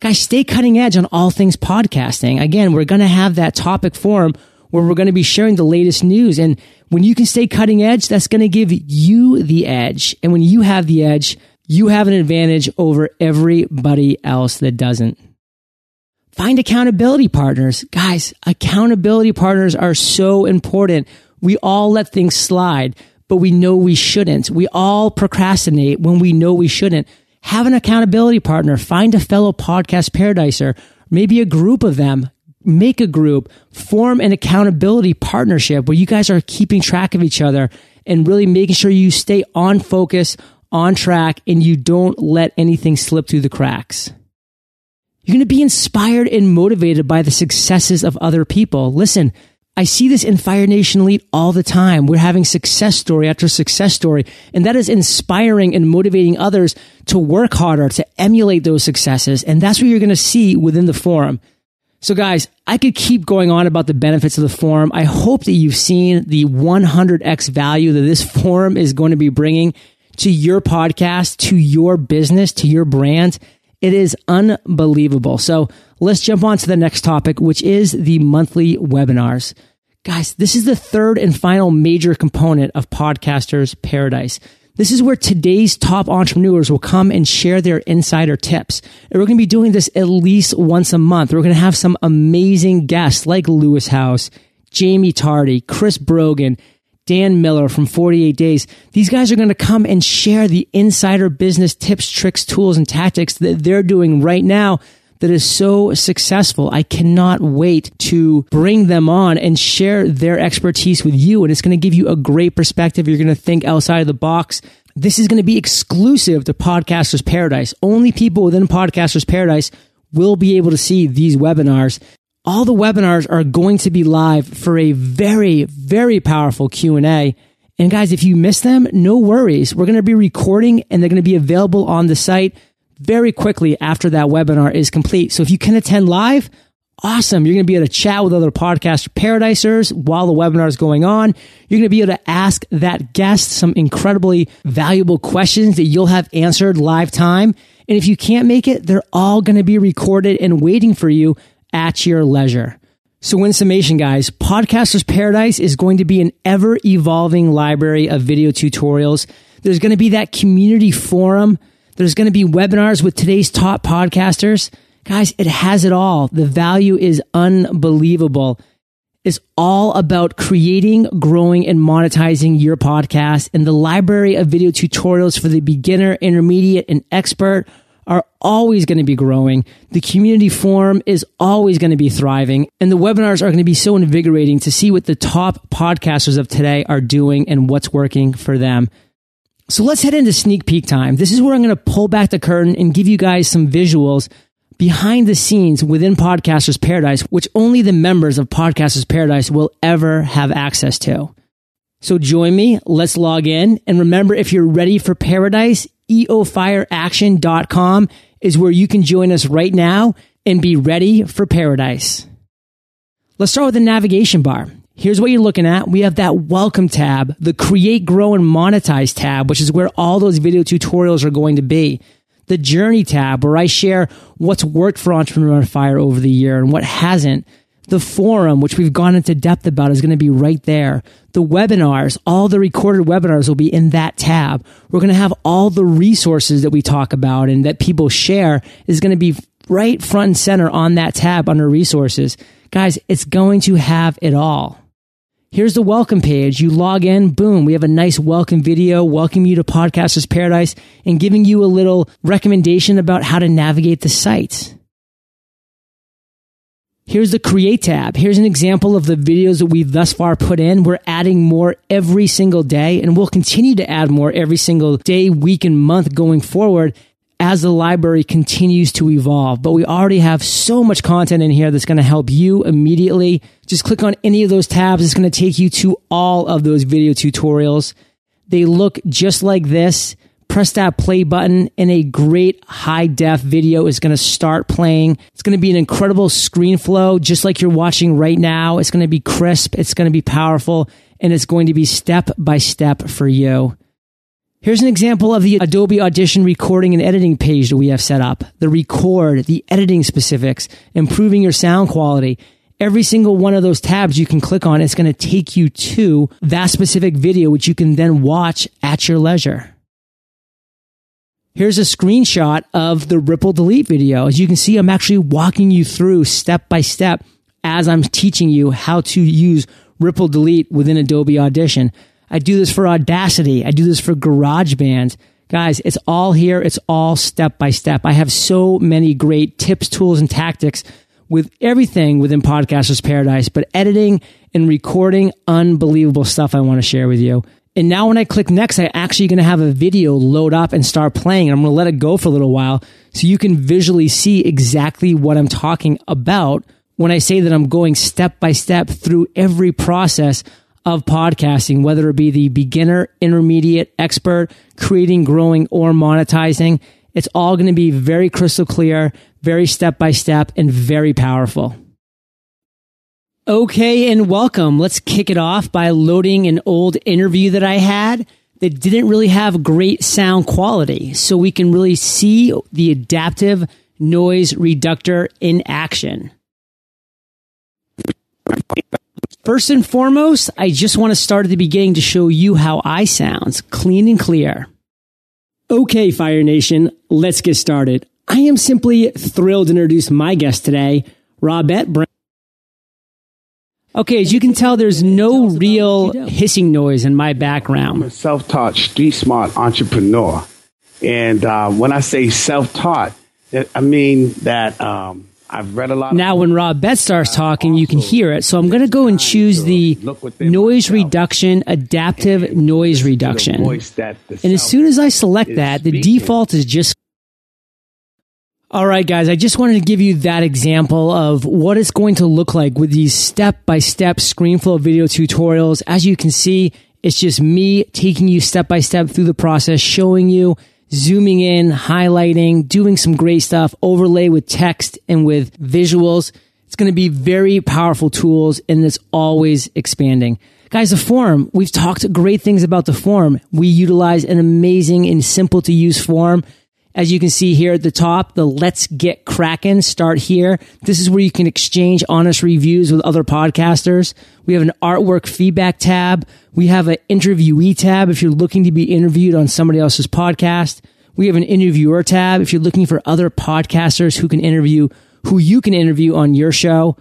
Guys, stay cutting edge on all things podcasting. Again, we're going to have that topic forum where we're going to be sharing the latest news. And when you can stay cutting edge, that's going to give you the edge. And when you have the edge, you have an advantage over everybody else that doesn't. Find accountability partners. Guys, accountability partners are so important. We all let things slide, but we know we shouldn't. We all procrastinate when we know we shouldn't. Have an accountability partner. Find a fellow podcast paradiser, maybe a group of them. Make a group, form an accountability partnership where you guys are keeping track of each other and really making sure you stay on focus, on track, and you don't let anything slip through the cracks. You're going to be inspired and motivated by the successes of other people. Listen, I see this in Fire Nation Elite all the time. We're having success story after success story, and that is inspiring and motivating others to work harder, to emulate those successes. And that's what you're going to see within the forum. So guys, I could keep going on about the benefits of the forum. I hope that you've seen the 100x value that this forum is going to be bringing to your podcast, to your business, to your brand. It is unbelievable. So let's jump on to the next topic, which is the monthly webinars. Guys, this is the third and final major component of Podcasters Paradise. This is where today's top entrepreneurs will come and share their insider tips. And we're going to be doing this at least once a month. We're going to have some amazing guests like Lewis Howes, Jaime Tardy, Chris Brogan, Dan Miller from 48 Days. These guys are going to come and share the insider business tips, tricks, tools, and tactics that they're doing right now that is so successful. I cannot wait to bring them on and share their expertise with you. And it's going to give you a great perspective. You're going to think outside of the box. This is going to be exclusive to Podcasters Paradise. Only people within Podcasters Paradise will be able to see these webinars. All the webinars are going to be live for a very, very powerful Q&A. And guys, if you miss them, no worries. We're going to be recording and they're going to be available on the site very quickly after that webinar is complete. So if you can attend live, awesome. You're going to be able to chat with other podcaster paradisers while the webinar is going on. You're going to be able to ask that guest some incredibly valuable questions that you'll have answered live time. And if you can't make it, they're all going to be recorded and waiting for you at your leisure. So in summation, guys, Podcasters Paradise is going to be an ever evolving library of video tutorials. There's going to be that community forum. There's going to be webinars with today's top podcasters. Guys, it has it all. The value is unbelievable. It's all about creating, growing, and monetizing your podcast. And the library of video tutorials for the beginner, intermediate, and expert are always going to be growing. The community forum is always going to be thriving. And the webinars are going to be so invigorating to see what the top podcasters of today are doing and what's working for them. So let's head into sneak peek time. This is where I'm going to pull back the curtain and give you guys some visuals behind the scenes within Podcasters Paradise, which only the members of Podcasters Paradise will ever have access to. So join me. Let's log in. And remember, if you're ready for paradise, eofireaction.com is where you can join us right now and be ready for paradise. Let's start with the navigation bar. Here's what you're looking at. We have that welcome tab, the create, grow, and monetize tab, which is where all those video tutorials are going to be. The journey tab, where I share what's worked for Entrepreneur Fire over the year and what hasn't. The forum, which we've gone into depth about, is going to be right there. The webinars, all the recorded webinars will be in that tab. We're going to have all the resources that we talk about and that people share is going to be right front and center on that tab under resources. Guys, it's going to have it all. Here's the welcome page. You log in, boom, we have a nice welcome video, welcome you to Podcasters Paradise and giving you a little recommendation about how to navigate the site. Here's the create tab. Here's an example of the videos that we've thus far put in. We're adding more every single day and we'll continue to add more every single day, week, and month going forward as the library continues to evolve. But we already have so much content in here that's going to help you immediately. Just click on any of those tabs. It's going to take you to all of those video tutorials. They look just like this. Press that play button and a great high def video is going to start playing. It's going to be an incredible screen flow, just like you're watching right now. It's going to be crisp. It's going to be powerful and it's going to be step by step for you. Here's an example of the Adobe Audition recording and editing page that we have set up. The record, the editing specifics, improving your sound quality. Every single one of those tabs you can click on, it's going to take you to that specific video, which you can then watch at your leisure. Here's a screenshot of the Ripple Delete video. As you can see, I'm actually walking you through step by step as I'm teaching you how to use Ripple Delete within Adobe Audition. I do this for Audacity. I do this for GarageBand. Guys, it's all here. It's all step by step. I have so many great tips, tools, and tactics with everything within Podcasters Paradise, but editing and recording unbelievable stuff I want to share with you. And now when I click next, I'm actually going to have a video load up and start playing. And I'm going to let it go for a little while so you can visually see exactly what I'm talking about when I say that I'm going step by step through every process of podcasting, whether it be the beginner, intermediate, expert, creating, growing, or monetizing. It's all going to be very crystal clear, very step by step, and very powerful. Okay, and welcome. Let's kick it off by loading an old interview that I had that didn't really have great sound quality. So we can really see the adaptive noise reductor in action. First and foremost, I just want to start at the beginning to show you how I sound, clean and clear. Okay, Fire Nation, let's get started. I am simply thrilled to introduce my guest today, Robette Brown. Okay, as you can tell, there's no real hissing noise in my background. I'm a self-taught, street smart entrepreneur. And uh, when I say self-taught, I mean that um, I've read a lot. Now, when Rob Betts starts talking, you can hear it. So I'm going to go and choose the noise reduction, adaptive noise reduction. And as soon as I select that, the default is just all right, guys, I just wanted to give you that example of what it's going to look like with these step by step ScreenFlow video tutorials. As you can see, it's just me taking you step by step through the process, showing you, zooming in, highlighting, doing some great stuff, overlay with text and with visuals. It's going to be very powerful tools and it's always expanding. Guys, the forum, we've talked great things about the forum. We utilize an amazing and simple to use forum as you can see here at the top, the Let's Get Kraken start here. This is where you can exchange honest reviews with other podcasters. We have an artwork feedback tab. We have an interviewee tab if you're looking to be interviewed on somebody else's podcast. We have an interviewer tab if you're looking for other podcasters who can interview, who you can interview on your show.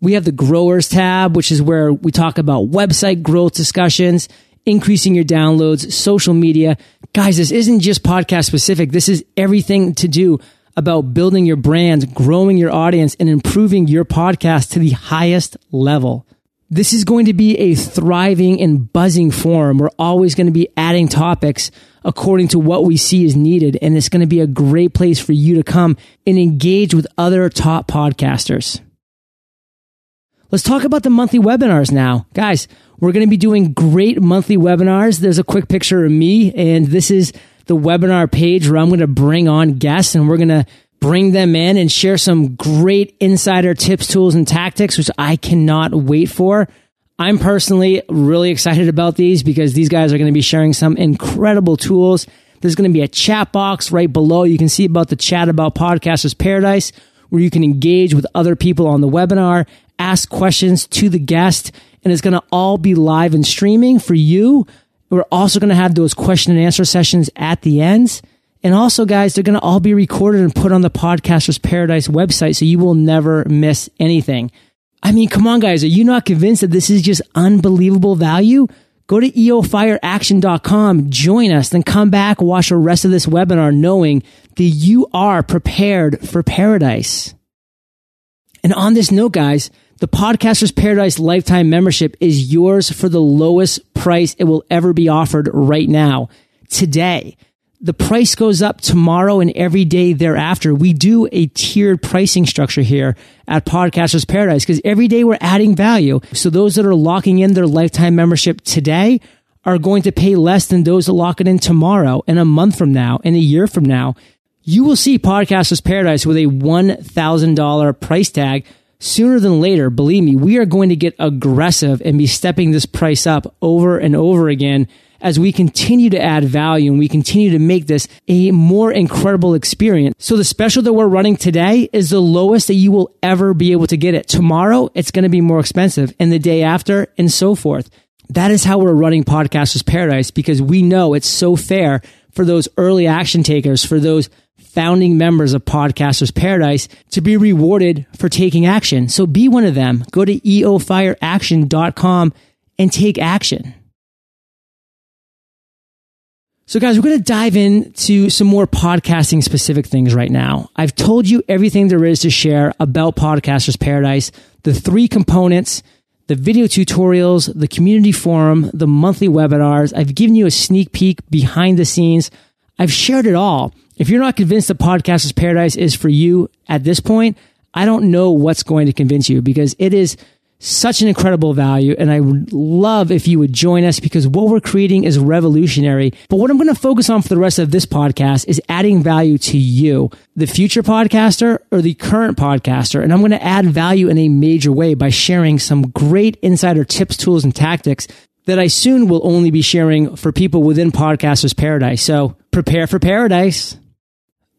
We have the growers tab, which is where we talk about website growth discussions increasing your downloads, social media. Guys, this isn't just podcast specific. This is everything to do about building your brand, growing your audience, and improving your podcast to the highest level. This is going to be a thriving and buzzing forum. We're always going to be adding topics according to what we see is needed. And it's going to be a great place for you to come and engage with other top podcasters. Let's talk about the monthly webinars now. Guys, we're going to be doing great monthly webinars. There's a quick picture of me, and this is the webinar page where I'm going to bring on guests and we're going to bring them in and share some great insider tips, tools, and tactics, which I cannot wait for. I'm personally really excited about these because these guys are going to be sharing some incredible tools. There's going to be a chat box right below. You can see about the chat about Podcasters Paradise where you can engage with other people on the webinar, ask questions to the guest, and it's going to all be live and streaming for you. We're also going to have those question and answer sessions at the ends. And also, guys, they're going to all be recorded and put on the Podcasters Paradise website, so you will never miss anything. I mean, come on, guys. Are you not convinced that this is just unbelievable value? Go to eofireaction.com, join us, then come back, watch the rest of this webinar knowing that you are prepared for paradise. And on this note, guys, the Podcaster's Paradise lifetime membership is yours for the lowest price it will ever be offered right now, today. The price goes up tomorrow and every day thereafter. We do a tiered pricing structure here at Podcasters Paradise because every day we're adding value. So those that are locking in their lifetime membership today are going to pay less than those that lock it in tomorrow and a month from now and a year from now. You will see Podcasters Paradise with a $1,000 price tag sooner than later, believe me, we are going to get aggressive and be stepping this price up over and over again as we continue to add value and we continue to make this a more incredible experience. So the special that we're running today is the lowest that you will ever be able to get it. Tomorrow, it's going to be more expensive and the day after and so forth. That is how we're running Podcasters Paradise because we know it's so fair for those early action takers, for those founding members of Podcasters Paradise to be rewarded for taking action. So be one of them. Go to eofireaction.com and take action. So guys, we're going to dive into some more podcasting specific things right now. I've told you everything there is to share about Podcasters Paradise, the three components, the video tutorials, the community forum, the monthly webinars. I've given you a sneak peek behind the scenes. I've shared it all. If you're not convinced that Podcasters Paradise is for you at this point, I don't know what's going to convince you because it is such an incredible value. And I would love if you would join us because what we're creating is revolutionary. But what I'm going to focus on for the rest of this podcast is adding value to you, the future podcaster or the current podcaster. And I'm going to add value in a major way by sharing some great insider tips, tools, and tactics that I soon will only be sharing for people within Podcasters Paradise. So prepare for paradise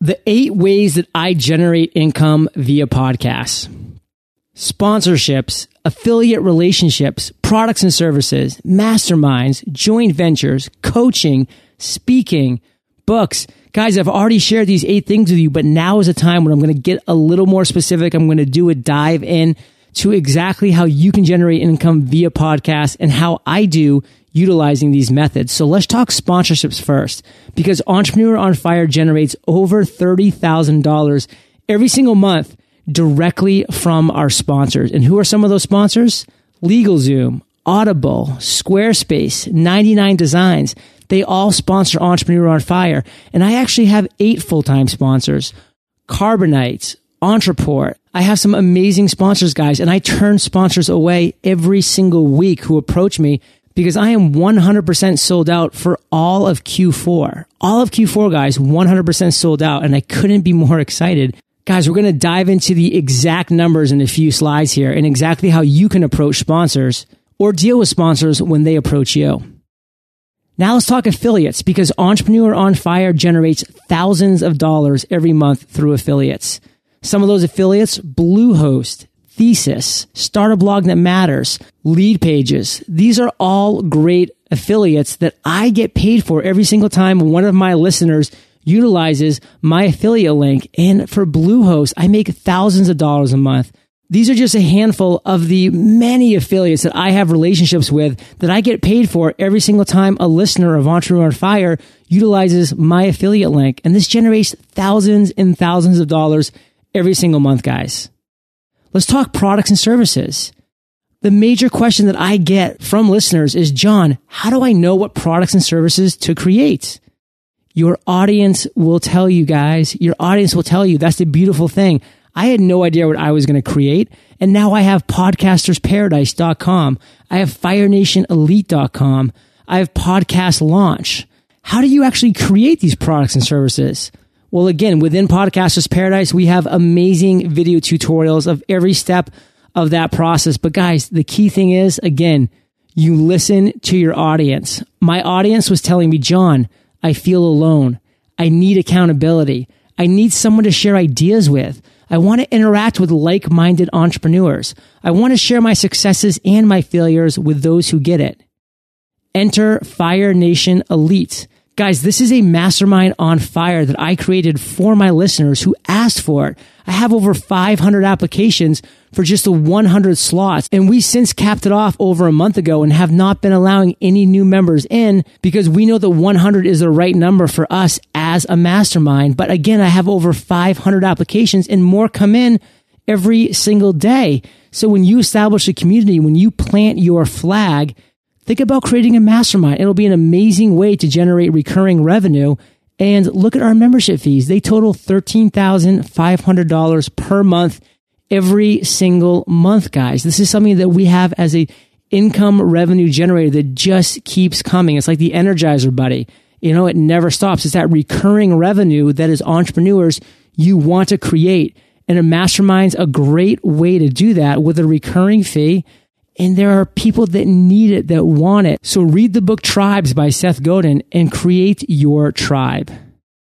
the eight ways that I generate income via podcasts sponsorships, affiliate relationships, products and services, masterminds, joint ventures, coaching, speaking, books. Guys, I've already shared these eight things with you, but now is a time when I'm going to get a little more specific. I'm going to do a dive in to exactly how you can generate income via podcast and how I do utilizing these methods. So let's talk sponsorships first because Entrepreneur on Fire generates over $30,000 every single month directly from our sponsors. And who are some of those sponsors? LegalZoom, Audible, Squarespace, 99 Designs. They all sponsor Entrepreneur on Fire. And I actually have eight full-time sponsors. Carbonite, Entreport. I have some amazing sponsors, guys, and I turn sponsors away every single week who approach me because I am 100% sold out for all of Q4. All of Q4, guys, 100% sold out, and I couldn't be more excited. Guys, we're going to dive into the exact numbers in a few slides here and exactly how you can approach sponsors or deal with sponsors when they approach you. Now let's talk affiliates because Entrepreneur on Fire generates thousands of dollars every month through affiliates. Some of those affiliates, Bluehost, Thesis, Start a Blog That Matters, Lead Pages. These are all great affiliates that I get paid for every single time one of my listeners utilizes my affiliate link. And for Bluehost, I make thousands of dollars a month. These are just a handful of the many affiliates that I have relationships with that I get paid for every single time a listener of Entrepreneur Fire utilizes my affiliate link. And this generates thousands and thousands of dollars every single month, guys. Let's talk products and services. The major question that I get from listeners is, John, how do I know what products and services to create? Your audience will tell you guys, your audience will tell you. That's the beautiful thing. I had no idea what I was going to create. And now I have podcastersparadise.com. I have firenationelite.com. I have podcast launch. How do you actually create these products and services? Well, again, within Podcasters Paradise, we have amazing video tutorials of every step of that process. But guys, the key thing is, again, you listen to your audience. My audience was telling me, John, I feel alone. I need accountability. I need someone to share ideas with. I want to interact with like minded entrepreneurs. I want to share my successes and my failures with those who get it. Enter Fire Nation Elite. Guys, this is a mastermind on fire that I created for my listeners who asked for it. I have over 500 applications for just the 100 slots. And we since capped it off over a month ago and have not been allowing any new members in because we know that 100 is the right number for us as a mastermind. But again, I have over 500 applications and more come in every single day. So when you establish a community, when you plant your flag, think about creating a mastermind. It'll be an amazing way to generate recurring revenue. And look at our membership fees. They total $13,500 per month every single month, guys. This is something that we have as a income revenue generator that just keeps coming. It's like the Energizer buddy. You know, it never stops. It's that recurring revenue that as entrepreneurs you want to create. And a mastermind's a great way to do that with a recurring fee. And there are people that need it, that want it. So read the book Tribes by Seth Godin and create your tribe.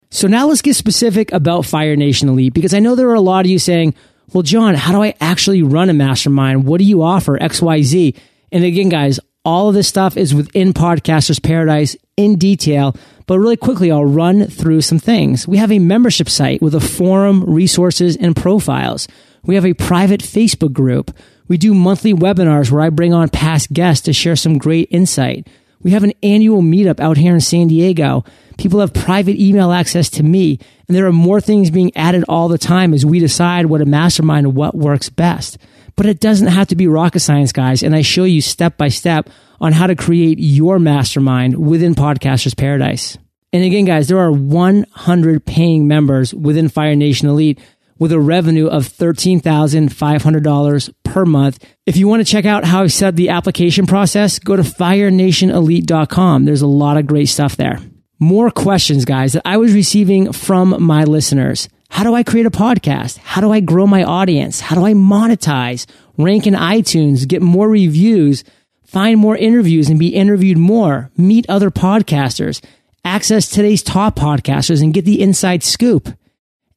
So now let's get specific about Fire Nation Elite because I know there are a lot of you saying, well, John, how do I actually run a mastermind? What do you offer? XYZ. And again, guys, all of this stuff is within Podcasters Paradise in detail. But really quickly, I'll run through some things. We have a membership site with a forum, resources, and profiles. We have a private Facebook group. We do monthly webinars where I bring on past guests to share some great insight. We have an annual meetup out here in San Diego. People have private email access to me, and there are more things being added all the time as we decide what a mastermind and what works best. But it doesn't have to be rocket science, guys, and I show you step by step on how to create your mastermind within Podcasters Paradise. And again, guys, there are 100 paying members within Fire Nation Elite with a revenue of $13,500 per month. If you want to check out how I set the application process, go to firenationelite.com. There's a lot of great stuff there. More questions, guys, that I was receiving from my listeners. How do I create a podcast? How do I grow my audience? How do I monetize, rank in iTunes, get more reviews, find more interviews and be interviewed more, meet other podcasters, access today's top podcasters and get the inside scoop?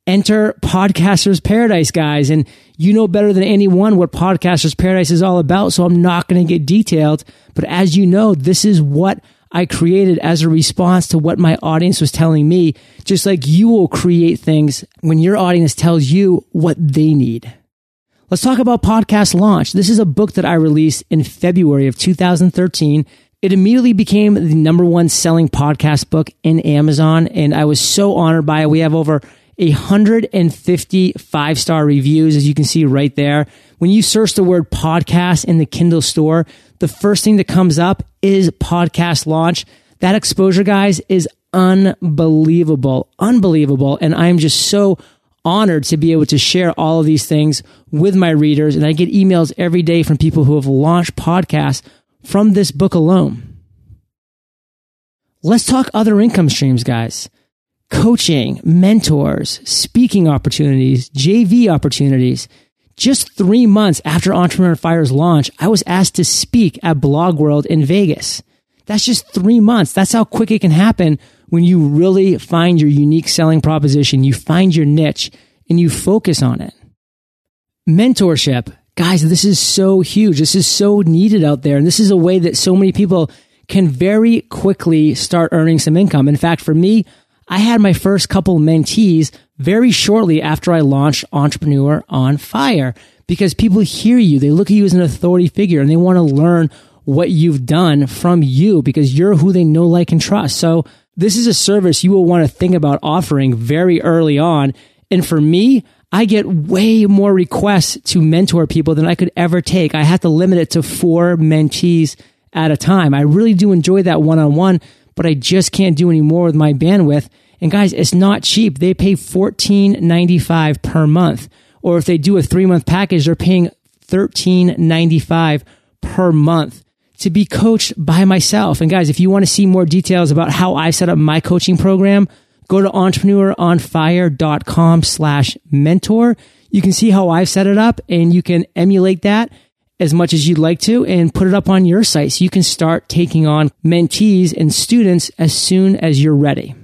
Enter Podcasters Paradise, guys. And you know better than anyone what Podcasters Paradise is all about. So I'm not going to get detailed. But as you know, this is what I created as a response to what my audience was telling me. Just like you will create things when your audience tells you what they need. Let's talk about Podcast Launch. This is a book that I released in February of 2013. It immediately became the number one selling podcast book in Amazon, and I was so honored by it. We have over 150 five star reviews, as you can see right there. When you search the word podcast in the Kindle store, the first thing that comes up is podcast launch. That exposure, guys, is unbelievable, unbelievable. And I'm just so honored to be able to share all of these things with my readers. And I get emails every day from people who have launched podcasts from this book alone. Let's talk other income streams, guys coaching, mentors, speaking opportunities, JV opportunities. Just three months after Entrepreneur Fire's launch, I was asked to speak at Blog World in Vegas. That's just three months. That's how quick it can happen when you really find your unique selling proposition, you find your niche, and you focus on it. Mentorship. Guys, this is so huge. This is so needed out there. And this is a way that so many people can very quickly start earning some income. In fact, for me, I had my first couple mentees very shortly after I launched Entrepreneur on Fire because people hear you. They look at you as an authority figure and they want to learn what you've done from you because you're who they know, like, and trust. So this is a service you will want to think about offering very early on. And for me, I get way more requests to mentor people than I could ever take. I have to limit it to four mentees at a time. I really do enjoy that one on one but I just can't do any more with my bandwidth. And guys, it's not cheap. They pay $14.95 per month. Or if they do a three month package, they're paying $13.95 per month to be coached by myself. And guys, if you want to see more details about how I set up my coaching program, go to entrepreneuronfire.com slash mentor. You can see how I've set it up and you can emulate that as much as you'd like to and put it up on your site so you can start taking on mentees and students as soon as you're ready.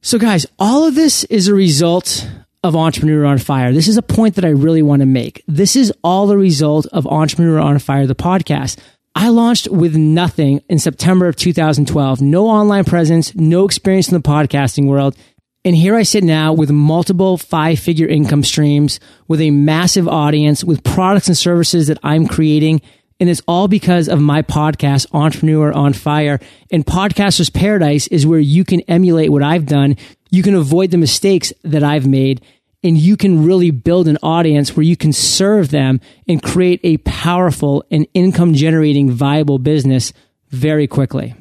So guys, all of this is a result of Entrepreneur on Fire. This is a point that I really want to make. This is all the result of Entrepreneur on Fire, the podcast. I launched with nothing in September of 2012. No online presence, no experience in the podcasting world. And here I sit now with multiple five figure income streams, with a massive audience, with products and services that I'm creating. And it's all because of my podcast, Entrepreneur on Fire. And Podcaster's Paradise is where you can emulate what I've done. You can avoid the mistakes that I've made and you can really build an audience where you can serve them and create a powerful and income generating viable business very quickly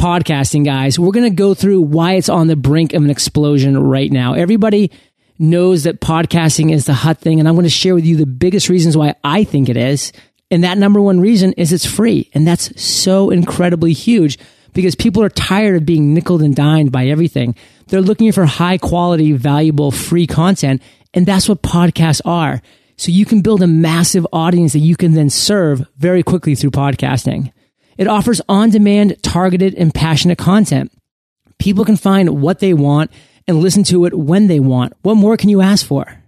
podcasting, guys, we're going to go through why it's on the brink of an explosion right now. Everybody knows that podcasting is the hot thing, and I'm going to share with you the biggest reasons why I think it is. And that number one reason is it's free. And that's so incredibly huge because people are tired of being nickel and dimed by everything. They're looking for high quality, valuable, free content. And that's what podcasts are. So you can build a massive audience that you can then serve very quickly through podcasting. It offers on demand, targeted, and passionate content. People can find what they want and listen to it when they want. What more can you ask for?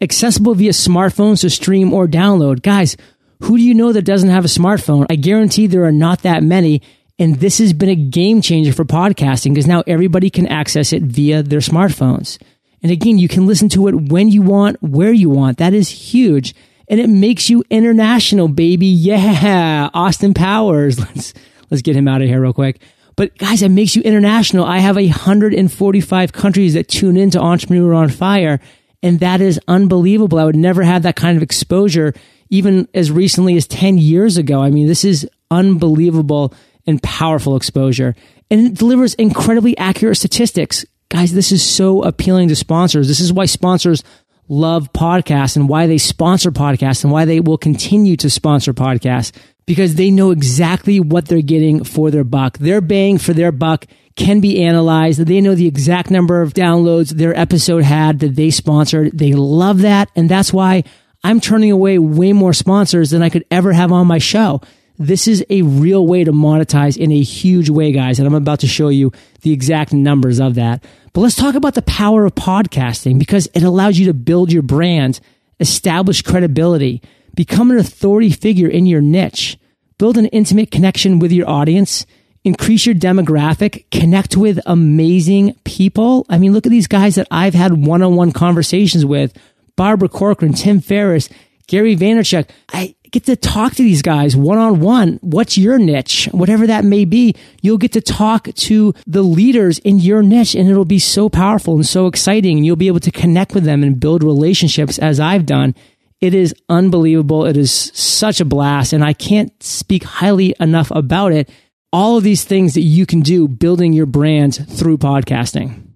Accessible via smartphones to stream or download. Guys, who do you know that doesn't have a smartphone? I guarantee there are not that many. And this has been a game changer for podcasting because now everybody can access it via their smartphones. And again, you can listen to it when you want, where you want. That is huge and it makes you international, baby. Yeah, Austin Powers. Let's let's get him out of here real quick. But guys, it makes you international. I have 145 countries that tune into Entrepreneur on Fire, and that is unbelievable. I would never have that kind of exposure even as recently as 10 years ago. I mean, this is unbelievable and powerful exposure. And it delivers incredibly accurate statistics. Guys, this is so appealing to sponsors. This is why sponsors love podcasts and why they sponsor podcasts and why they will continue to sponsor podcasts because they know exactly what they're getting for their buck. Their bang for their buck can be analyzed. They know the exact number of downloads their episode had that they sponsored. They love that. And that's why I'm turning away way more sponsors than I could ever have on my show. This is a real way to monetize in a huge way, guys. And I'm about to show you the exact numbers of that. But let's talk about the power of podcasting because it allows you to build your brand, establish credibility, become an authority figure in your niche, build an intimate connection with your audience, increase your demographic, connect with amazing people. I mean, look at these guys that I've had one on one conversations with Barbara Corcoran, Tim Ferriss, Gary Vaynerchuk. I get to talk to these guys one on one. What's your niche? Whatever that may be, you'll get to talk to the leaders in your niche and it'll be so powerful and so exciting. And you'll be able to connect with them and build relationships as I've done. It is unbelievable. It is such a blast and I can't speak highly enough about it. All of these things that you can do building your brand through podcasting.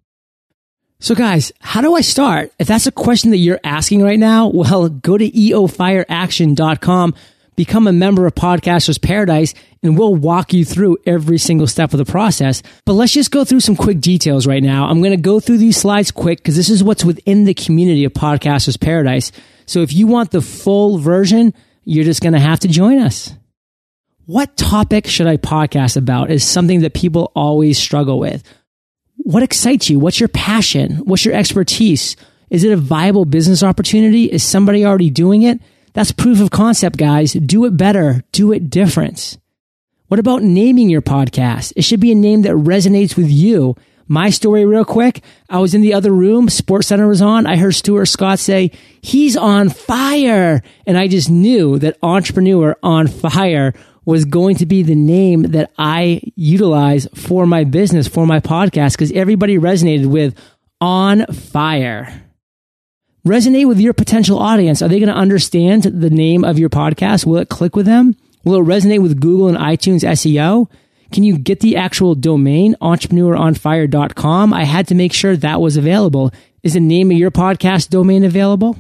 So guys, how do I start? If that's a question that you're asking right now, well, go to eofireaction.com, become a member of Podcasters Paradise, and we'll walk you through every single step of the process. But let's just go through some quick details right now. I'm going to go through these slides quick because this is what's within the community of Podcasters Paradise. So if you want the full version, you're just going to have to join us. What topic should I podcast about is something that people always struggle with what excites you? What's your passion? What's your expertise? Is it a viable business opportunity? Is somebody already doing it? That's proof of concept, guys. Do it better. Do it different. What about naming your podcast? It should be a name that resonates with you. My story, real quick. I was in the other room. SportsCenter was on. I heard Stuart Scott say, he's on fire. And I just knew that entrepreneur on fire was going to be the name that I utilize for my business, for my podcast, because everybody resonated with on fire. Resonate with your potential audience. Are they going to understand the name of your podcast? Will it click with them? Will it resonate with Google and iTunes SEO? Can you get the actual domain, entrepreneuronfire.com? I had to make sure that was available. Is the name of your podcast domain available?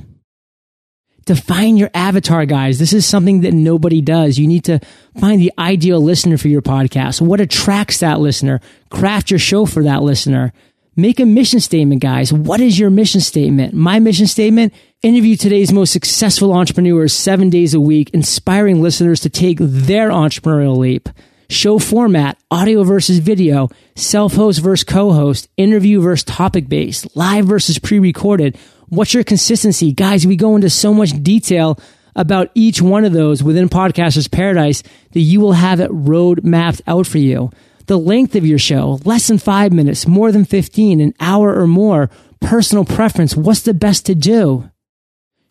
Define your avatar, guys. This is something that nobody does. You need to find the ideal listener for your podcast. What attracts that listener? Craft your show for that listener. Make a mission statement, guys. What is your mission statement? My mission statement, interview today's most successful entrepreneurs seven days a week, inspiring listeners to take their entrepreneurial leap. Show format, audio versus video, self-host versus co-host, interview versus topic based, live versus pre-recorded What's your consistency? Guys, we go into so much detail about each one of those within Podcasters Paradise that you will have it road mapped out for you. The length of your show, less than five minutes, more than 15, an hour or more, personal preference, what's the best to do?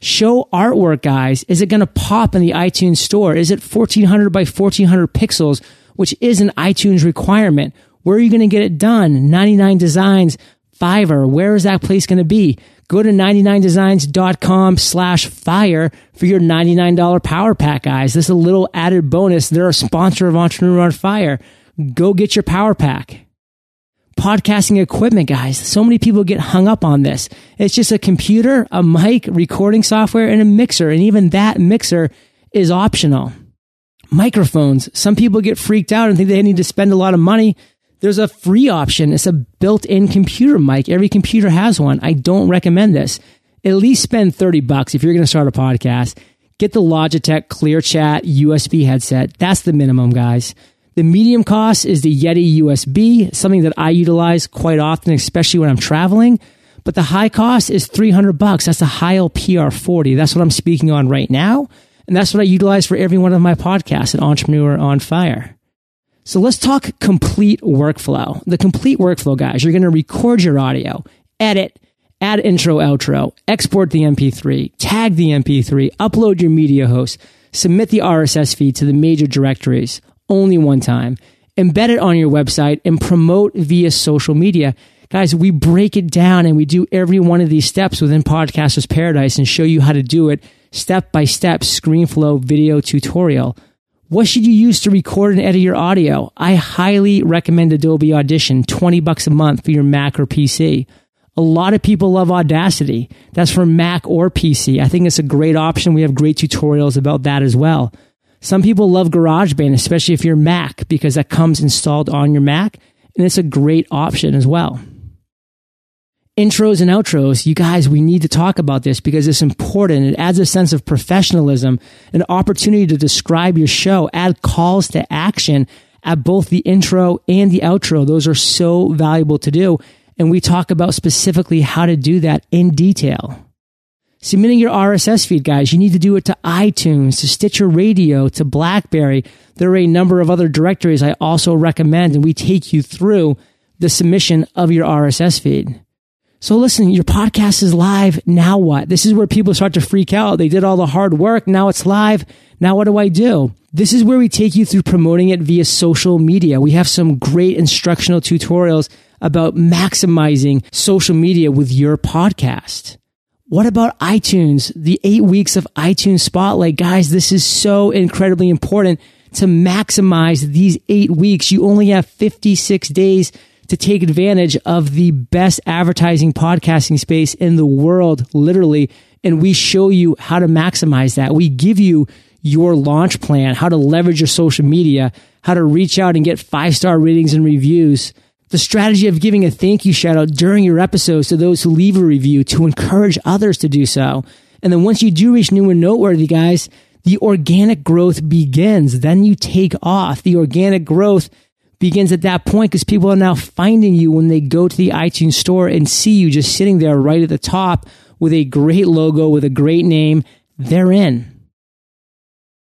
Show artwork, guys. Is it going to pop in the iTunes store? Is it 1400 by 1400 pixels, which is an iTunes requirement? Where are you going to get it done? 99 Designs, Fiverr. Where is that place going to be? Go to 99designs.com slash fire for your $99 power pack, guys. This is a little added bonus. They're a sponsor of Entrepreneur on Fire. Go get your power pack. Podcasting equipment, guys. So many people get hung up on this. It's just a computer, a mic, recording software, and a mixer. And even that mixer is optional. Microphones. Some people get freaked out and think they need to spend a lot of money there's a free option. It's a built-in computer mic. Every computer has one. I don't recommend this. At least spend 30 bucks if you're going to start a podcast. Get the Logitech ClearChat USB headset. That's the minimum, guys. The medium cost is the Yeti USB, something that I utilize quite often, especially when I'm traveling. But the high cost is 300 bucks. That's the Heil PR40. That's what I'm speaking on right now. And that's what I utilize for every one of my podcasts at Entrepreneur on Fire. So let's talk complete workflow. The complete workflow, guys, you're going to record your audio, edit, add intro, outro, export the MP3, tag the MP3, upload your media host, submit the RSS feed to the major directories only one time, embed it on your website, and promote via social media. Guys, we break it down and we do every one of these steps within Podcasters Paradise and show you how to do it step by step, ScreenFlow video tutorial. What should you use to record and edit your audio? I highly recommend Adobe Audition, 20 bucks a month for your Mac or PC. A lot of people love Audacity. That's for Mac or PC. I think it's a great option. We have great tutorials about that as well. Some people love GarageBand, especially if you're Mac, because that comes installed on your Mac, and it's a great option as well intros and outros, you guys, we need to talk about this because it's important. It adds a sense of professionalism, an opportunity to describe your show, add calls to action at both the intro and the outro. Those are so valuable to do. And we talk about specifically how to do that in detail. Submitting your RSS feed, guys, you need to do it to iTunes, to Stitcher Radio, to Blackberry. There are a number of other directories I also recommend, and we take you through the submission of your RSS feed. So listen, your podcast is live. Now what? This is where people start to freak out. They did all the hard work. Now it's live. Now what do I do? This is where we take you through promoting it via social media. We have some great instructional tutorials about maximizing social media with your podcast. What about iTunes? The eight weeks of iTunes Spotlight. Guys, this is so incredibly important to maximize these eight weeks. You only have 56 days to take advantage of the best advertising podcasting space in the world, literally. And we show you how to maximize that. We give you your launch plan, how to leverage your social media, how to reach out and get five star ratings and reviews. The strategy of giving a thank you shout out during your episodes to those who leave a review to encourage others to do so. And then once you do reach new and noteworthy guys, the organic growth begins. Then you take off. The organic growth begins at that point because people are now finding you when they go to the iTunes store and see you just sitting there right at the top with a great logo, with a great name. They're in.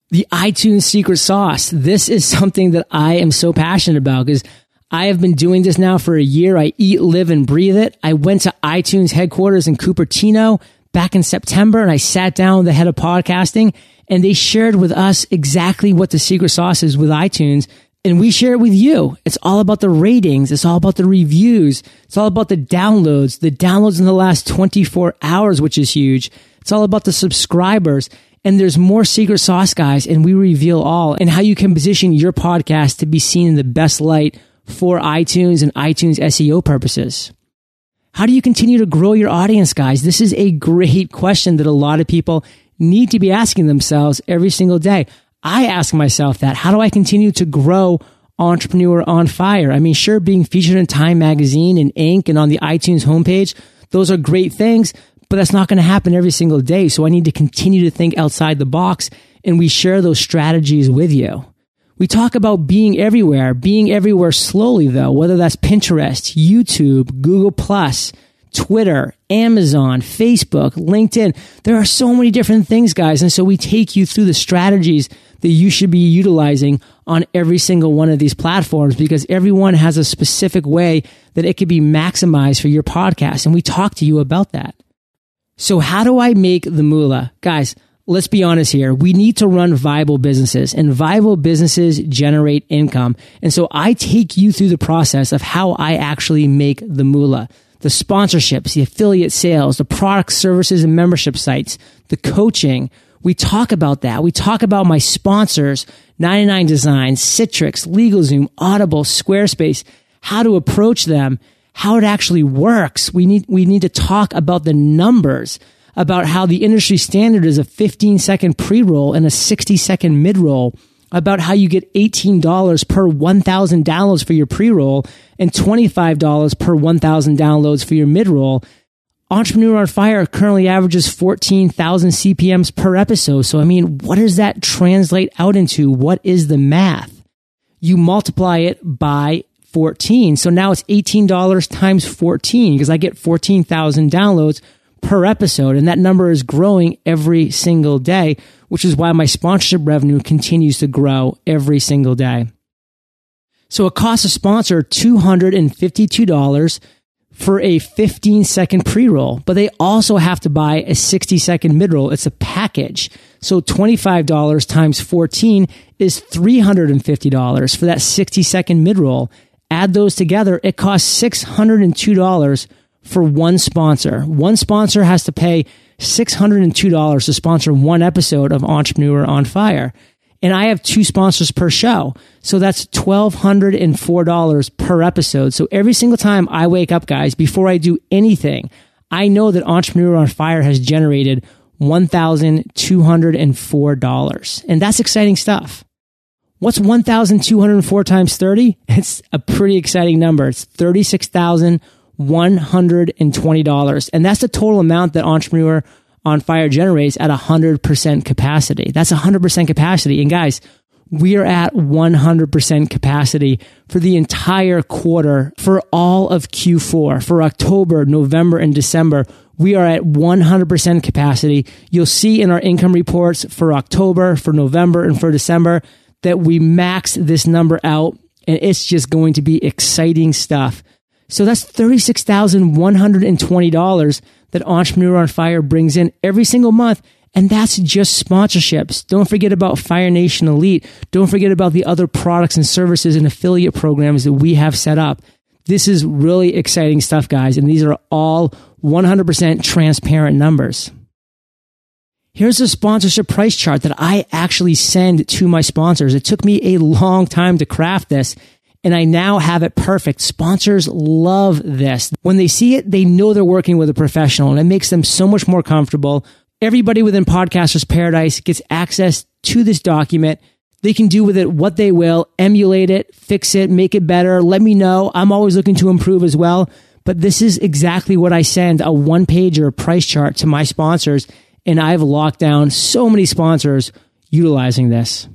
The iTunes secret sauce. This is something that I am so passionate about because I have been doing this now for a year. I eat, live, and breathe it. I went to iTunes headquarters in Cupertino back in September and I sat down with the head of podcasting and they shared with us exactly what the secret sauce is with iTunes and we share it with you. It's all about the ratings. It's all about the reviews. It's all about the downloads, the downloads in the last 24 hours, which is huge. It's all about the subscribers. And there's more secret sauce guys and we reveal all and how you can position your podcast to be seen in the best light for iTunes and iTunes SEO purposes. How do you continue to grow your audience, guys? This is a great question that a lot of people need to be asking themselves every single day. I ask myself that. How do I continue to grow Entrepreneur on Fire? I mean, sure, being featured in Time Magazine and Inc. and on the iTunes homepage, those are great things, but that's not going to happen every single day. So I need to continue to think outside the box and we share those strategies with you. We talk about being everywhere, being everywhere slowly though, whether that's Pinterest, YouTube, Google Plus, Twitter, Amazon, Facebook, LinkedIn. There are so many different things, guys. And so we take you through the strategies that you should be utilizing on every single one of these platforms because everyone has a specific way that it could be maximized for your podcast. And we talk to you about that. So how do I make the moolah? Guys, let's be honest here. We need to run viable businesses and viable businesses generate income. And so I take you through the process of how I actually make the moolah the sponsorships, the affiliate sales, the products, services, and membership sites, the coaching. We talk about that. We talk about my sponsors, 99 Designs, Citrix, LegalZoom, Audible, Squarespace, how to approach them, how it actually works. We need, we need to talk about the numbers, about how the industry standard is a 15 second pre-roll and a 60 second mid-roll about how you get $18 per 1,000 downloads for your pre-roll and $25 per 1,000 downloads for your mid-roll. Entrepreneur on Fire currently averages 14,000 CPMs per episode. So, I mean, what does that translate out into? What is the math? You multiply it by 14. So now it's $18 times 14 because I get 14,000 downloads per episode. And that number is growing every single day, which is why my sponsorship revenue continues to grow every single day. So it costs a sponsor $252 for a 15 second pre roll, but they also have to buy a 60 second mid roll. It's a package. So $25 times 14 is $350 for that 60 second mid roll. Add those together, it costs $602 for one sponsor. One sponsor has to pay $602 to sponsor one episode of Entrepreneur on Fire. And I have two sponsors per show. So that's $1,204 per episode. So every single time I wake up, guys, before I do anything, I know that Entrepreneur on Fire has generated $1,204. And that's exciting stuff. What's 1,204 times 30? It's a pretty exciting number. It's 36,120. $120. And that's the total amount that Entrepreneur on Fire generates at 100% capacity. That's 100% capacity. And guys, we are at 100% capacity for the entire quarter for all of Q4 for October, November, and December. We are at 100% capacity. You'll see in our income reports for October, for November, and for December that we maxed this number out and it's just going to be exciting stuff. So that's $36,120 that Entrepreneur on Fire brings in every single month. And that's just sponsorships. Don't forget about Fire Nation Elite. Don't forget about the other products and services and affiliate programs that we have set up. This is really exciting stuff, guys. And these are all 100% transparent numbers. Here's a sponsorship price chart that I actually send to my sponsors. It took me a long time to craft this and I now have it perfect. Sponsors love this. When they see it, they know they're working with a professional and it makes them so much more comfortable. Everybody within Podcasters Paradise gets access to this document. They can do with it what they will, emulate it, fix it, make it better. Let me know. I'm always looking to improve as well. But this is exactly what I send a one page or price chart to my sponsors. And I've locked down so many sponsors utilizing this.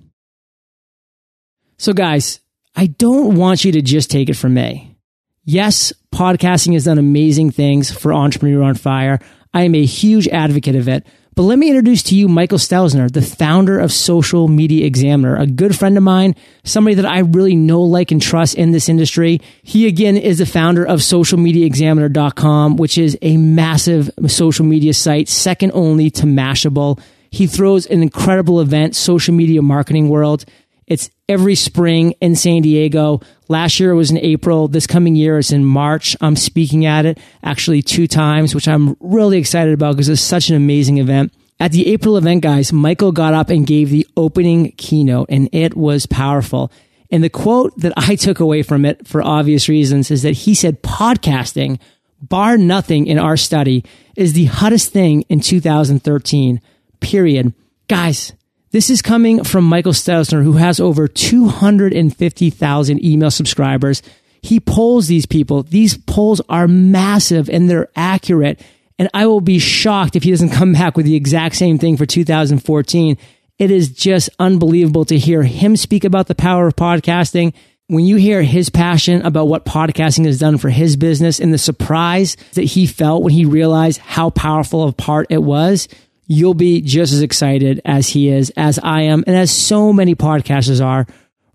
So guys, I don't want you to just take it from me. Yes, podcasting has done amazing things for Entrepreneur on Fire. I am a huge advocate of it. But let me introduce to you Michael Stelzner, the founder of Social Media Examiner, a good friend of mine, somebody that I really know, like, and trust in this industry. He again is the founder of socialmediaexaminer.com, which is a massive social media site, second only to Mashable. He throws an incredible event, Social Media Marketing World. It's every spring in San Diego. Last year it was in April. This coming year it's in March. I'm speaking at it actually two times, which I'm really excited about because it's such an amazing event. At the April event, guys, Michael got up and gave the opening keynote and it was powerful. And the quote that I took away from it for obvious reasons is that he said podcasting, bar nothing in our study, is the hottest thing in 2013, period. Guys, this is coming from Michael Stelzner, who has over 250,000 email subscribers. He polls these people. These polls are massive and they're accurate. And I will be shocked if he doesn't come back with the exact same thing for 2014. It is just unbelievable to hear him speak about the power of podcasting. When you hear his passion about what podcasting has done for his business and the surprise that he felt when he realized how powerful of a part it was, you'll be just as excited as he is, as I am, and as so many podcasters are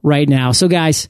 right now. So, guys,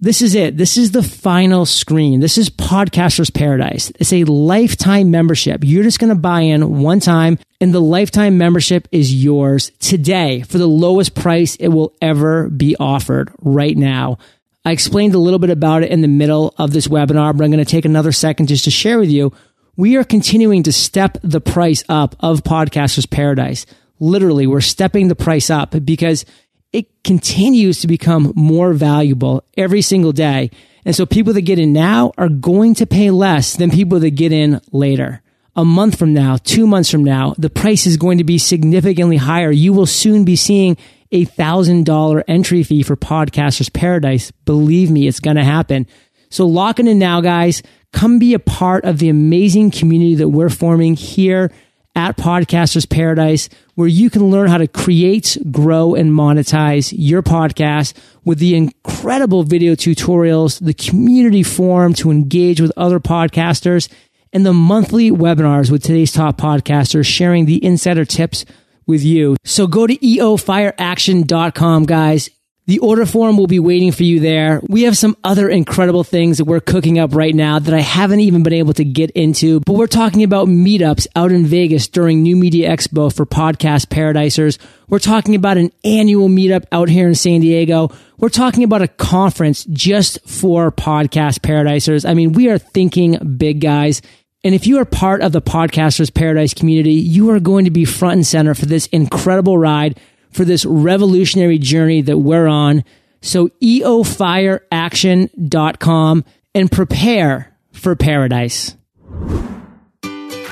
this is it. This is the final screen. This is Podcasters Paradise. It's a lifetime membership. You're just going to buy in one time, and the lifetime membership is yours today for the lowest price it will ever be offered right now. I explained a little bit about it in the middle of this webinar, but I'm going to take another second just to share with you we are continuing to step the price up of Podcasters Paradise. Literally, we're stepping the price up because it continues to become more valuable every single day. And so people that get in now are going to pay less than people that get in later. A month from now, two months from now, the price is going to be significantly higher. You will soon be seeing a thousand dollar entry fee for Podcasters Paradise. Believe me, it's going to happen. So lock in now, guys. Come be a part of the amazing community that we're forming here at Podcasters Paradise, where you can learn how to create, grow, and monetize your podcast with the incredible video tutorials, the community forum to engage with other podcasters, and the monthly webinars with today's top podcasters sharing the insider tips with you. So go to eofireaction.com, guys. The order form will be waiting for you there. We have some other incredible things that we're cooking up right now that I haven't even been able to get into, but we're talking about meetups out in Vegas during New Media Expo for podcast paradisers. We're talking about an annual meetup out here in San Diego. We're talking about a conference just for podcast paradisers. I mean, we are thinking big guys. And if you are part of the Podcasters Paradise community, you are going to be front and center for this incredible ride for this revolutionary journey that we're on. So eofireaction.com and prepare for paradise.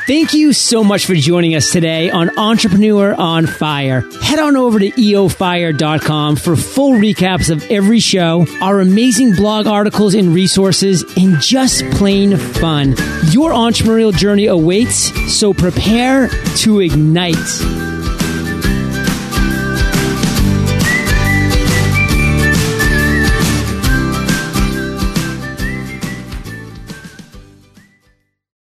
Thank you so much for joining us today on Entrepreneur on Fire. Head on over to eofire.com for full recaps of every show, our amazing blog articles and resources, and just plain fun. Your entrepreneurial journey awaits, so prepare to ignite.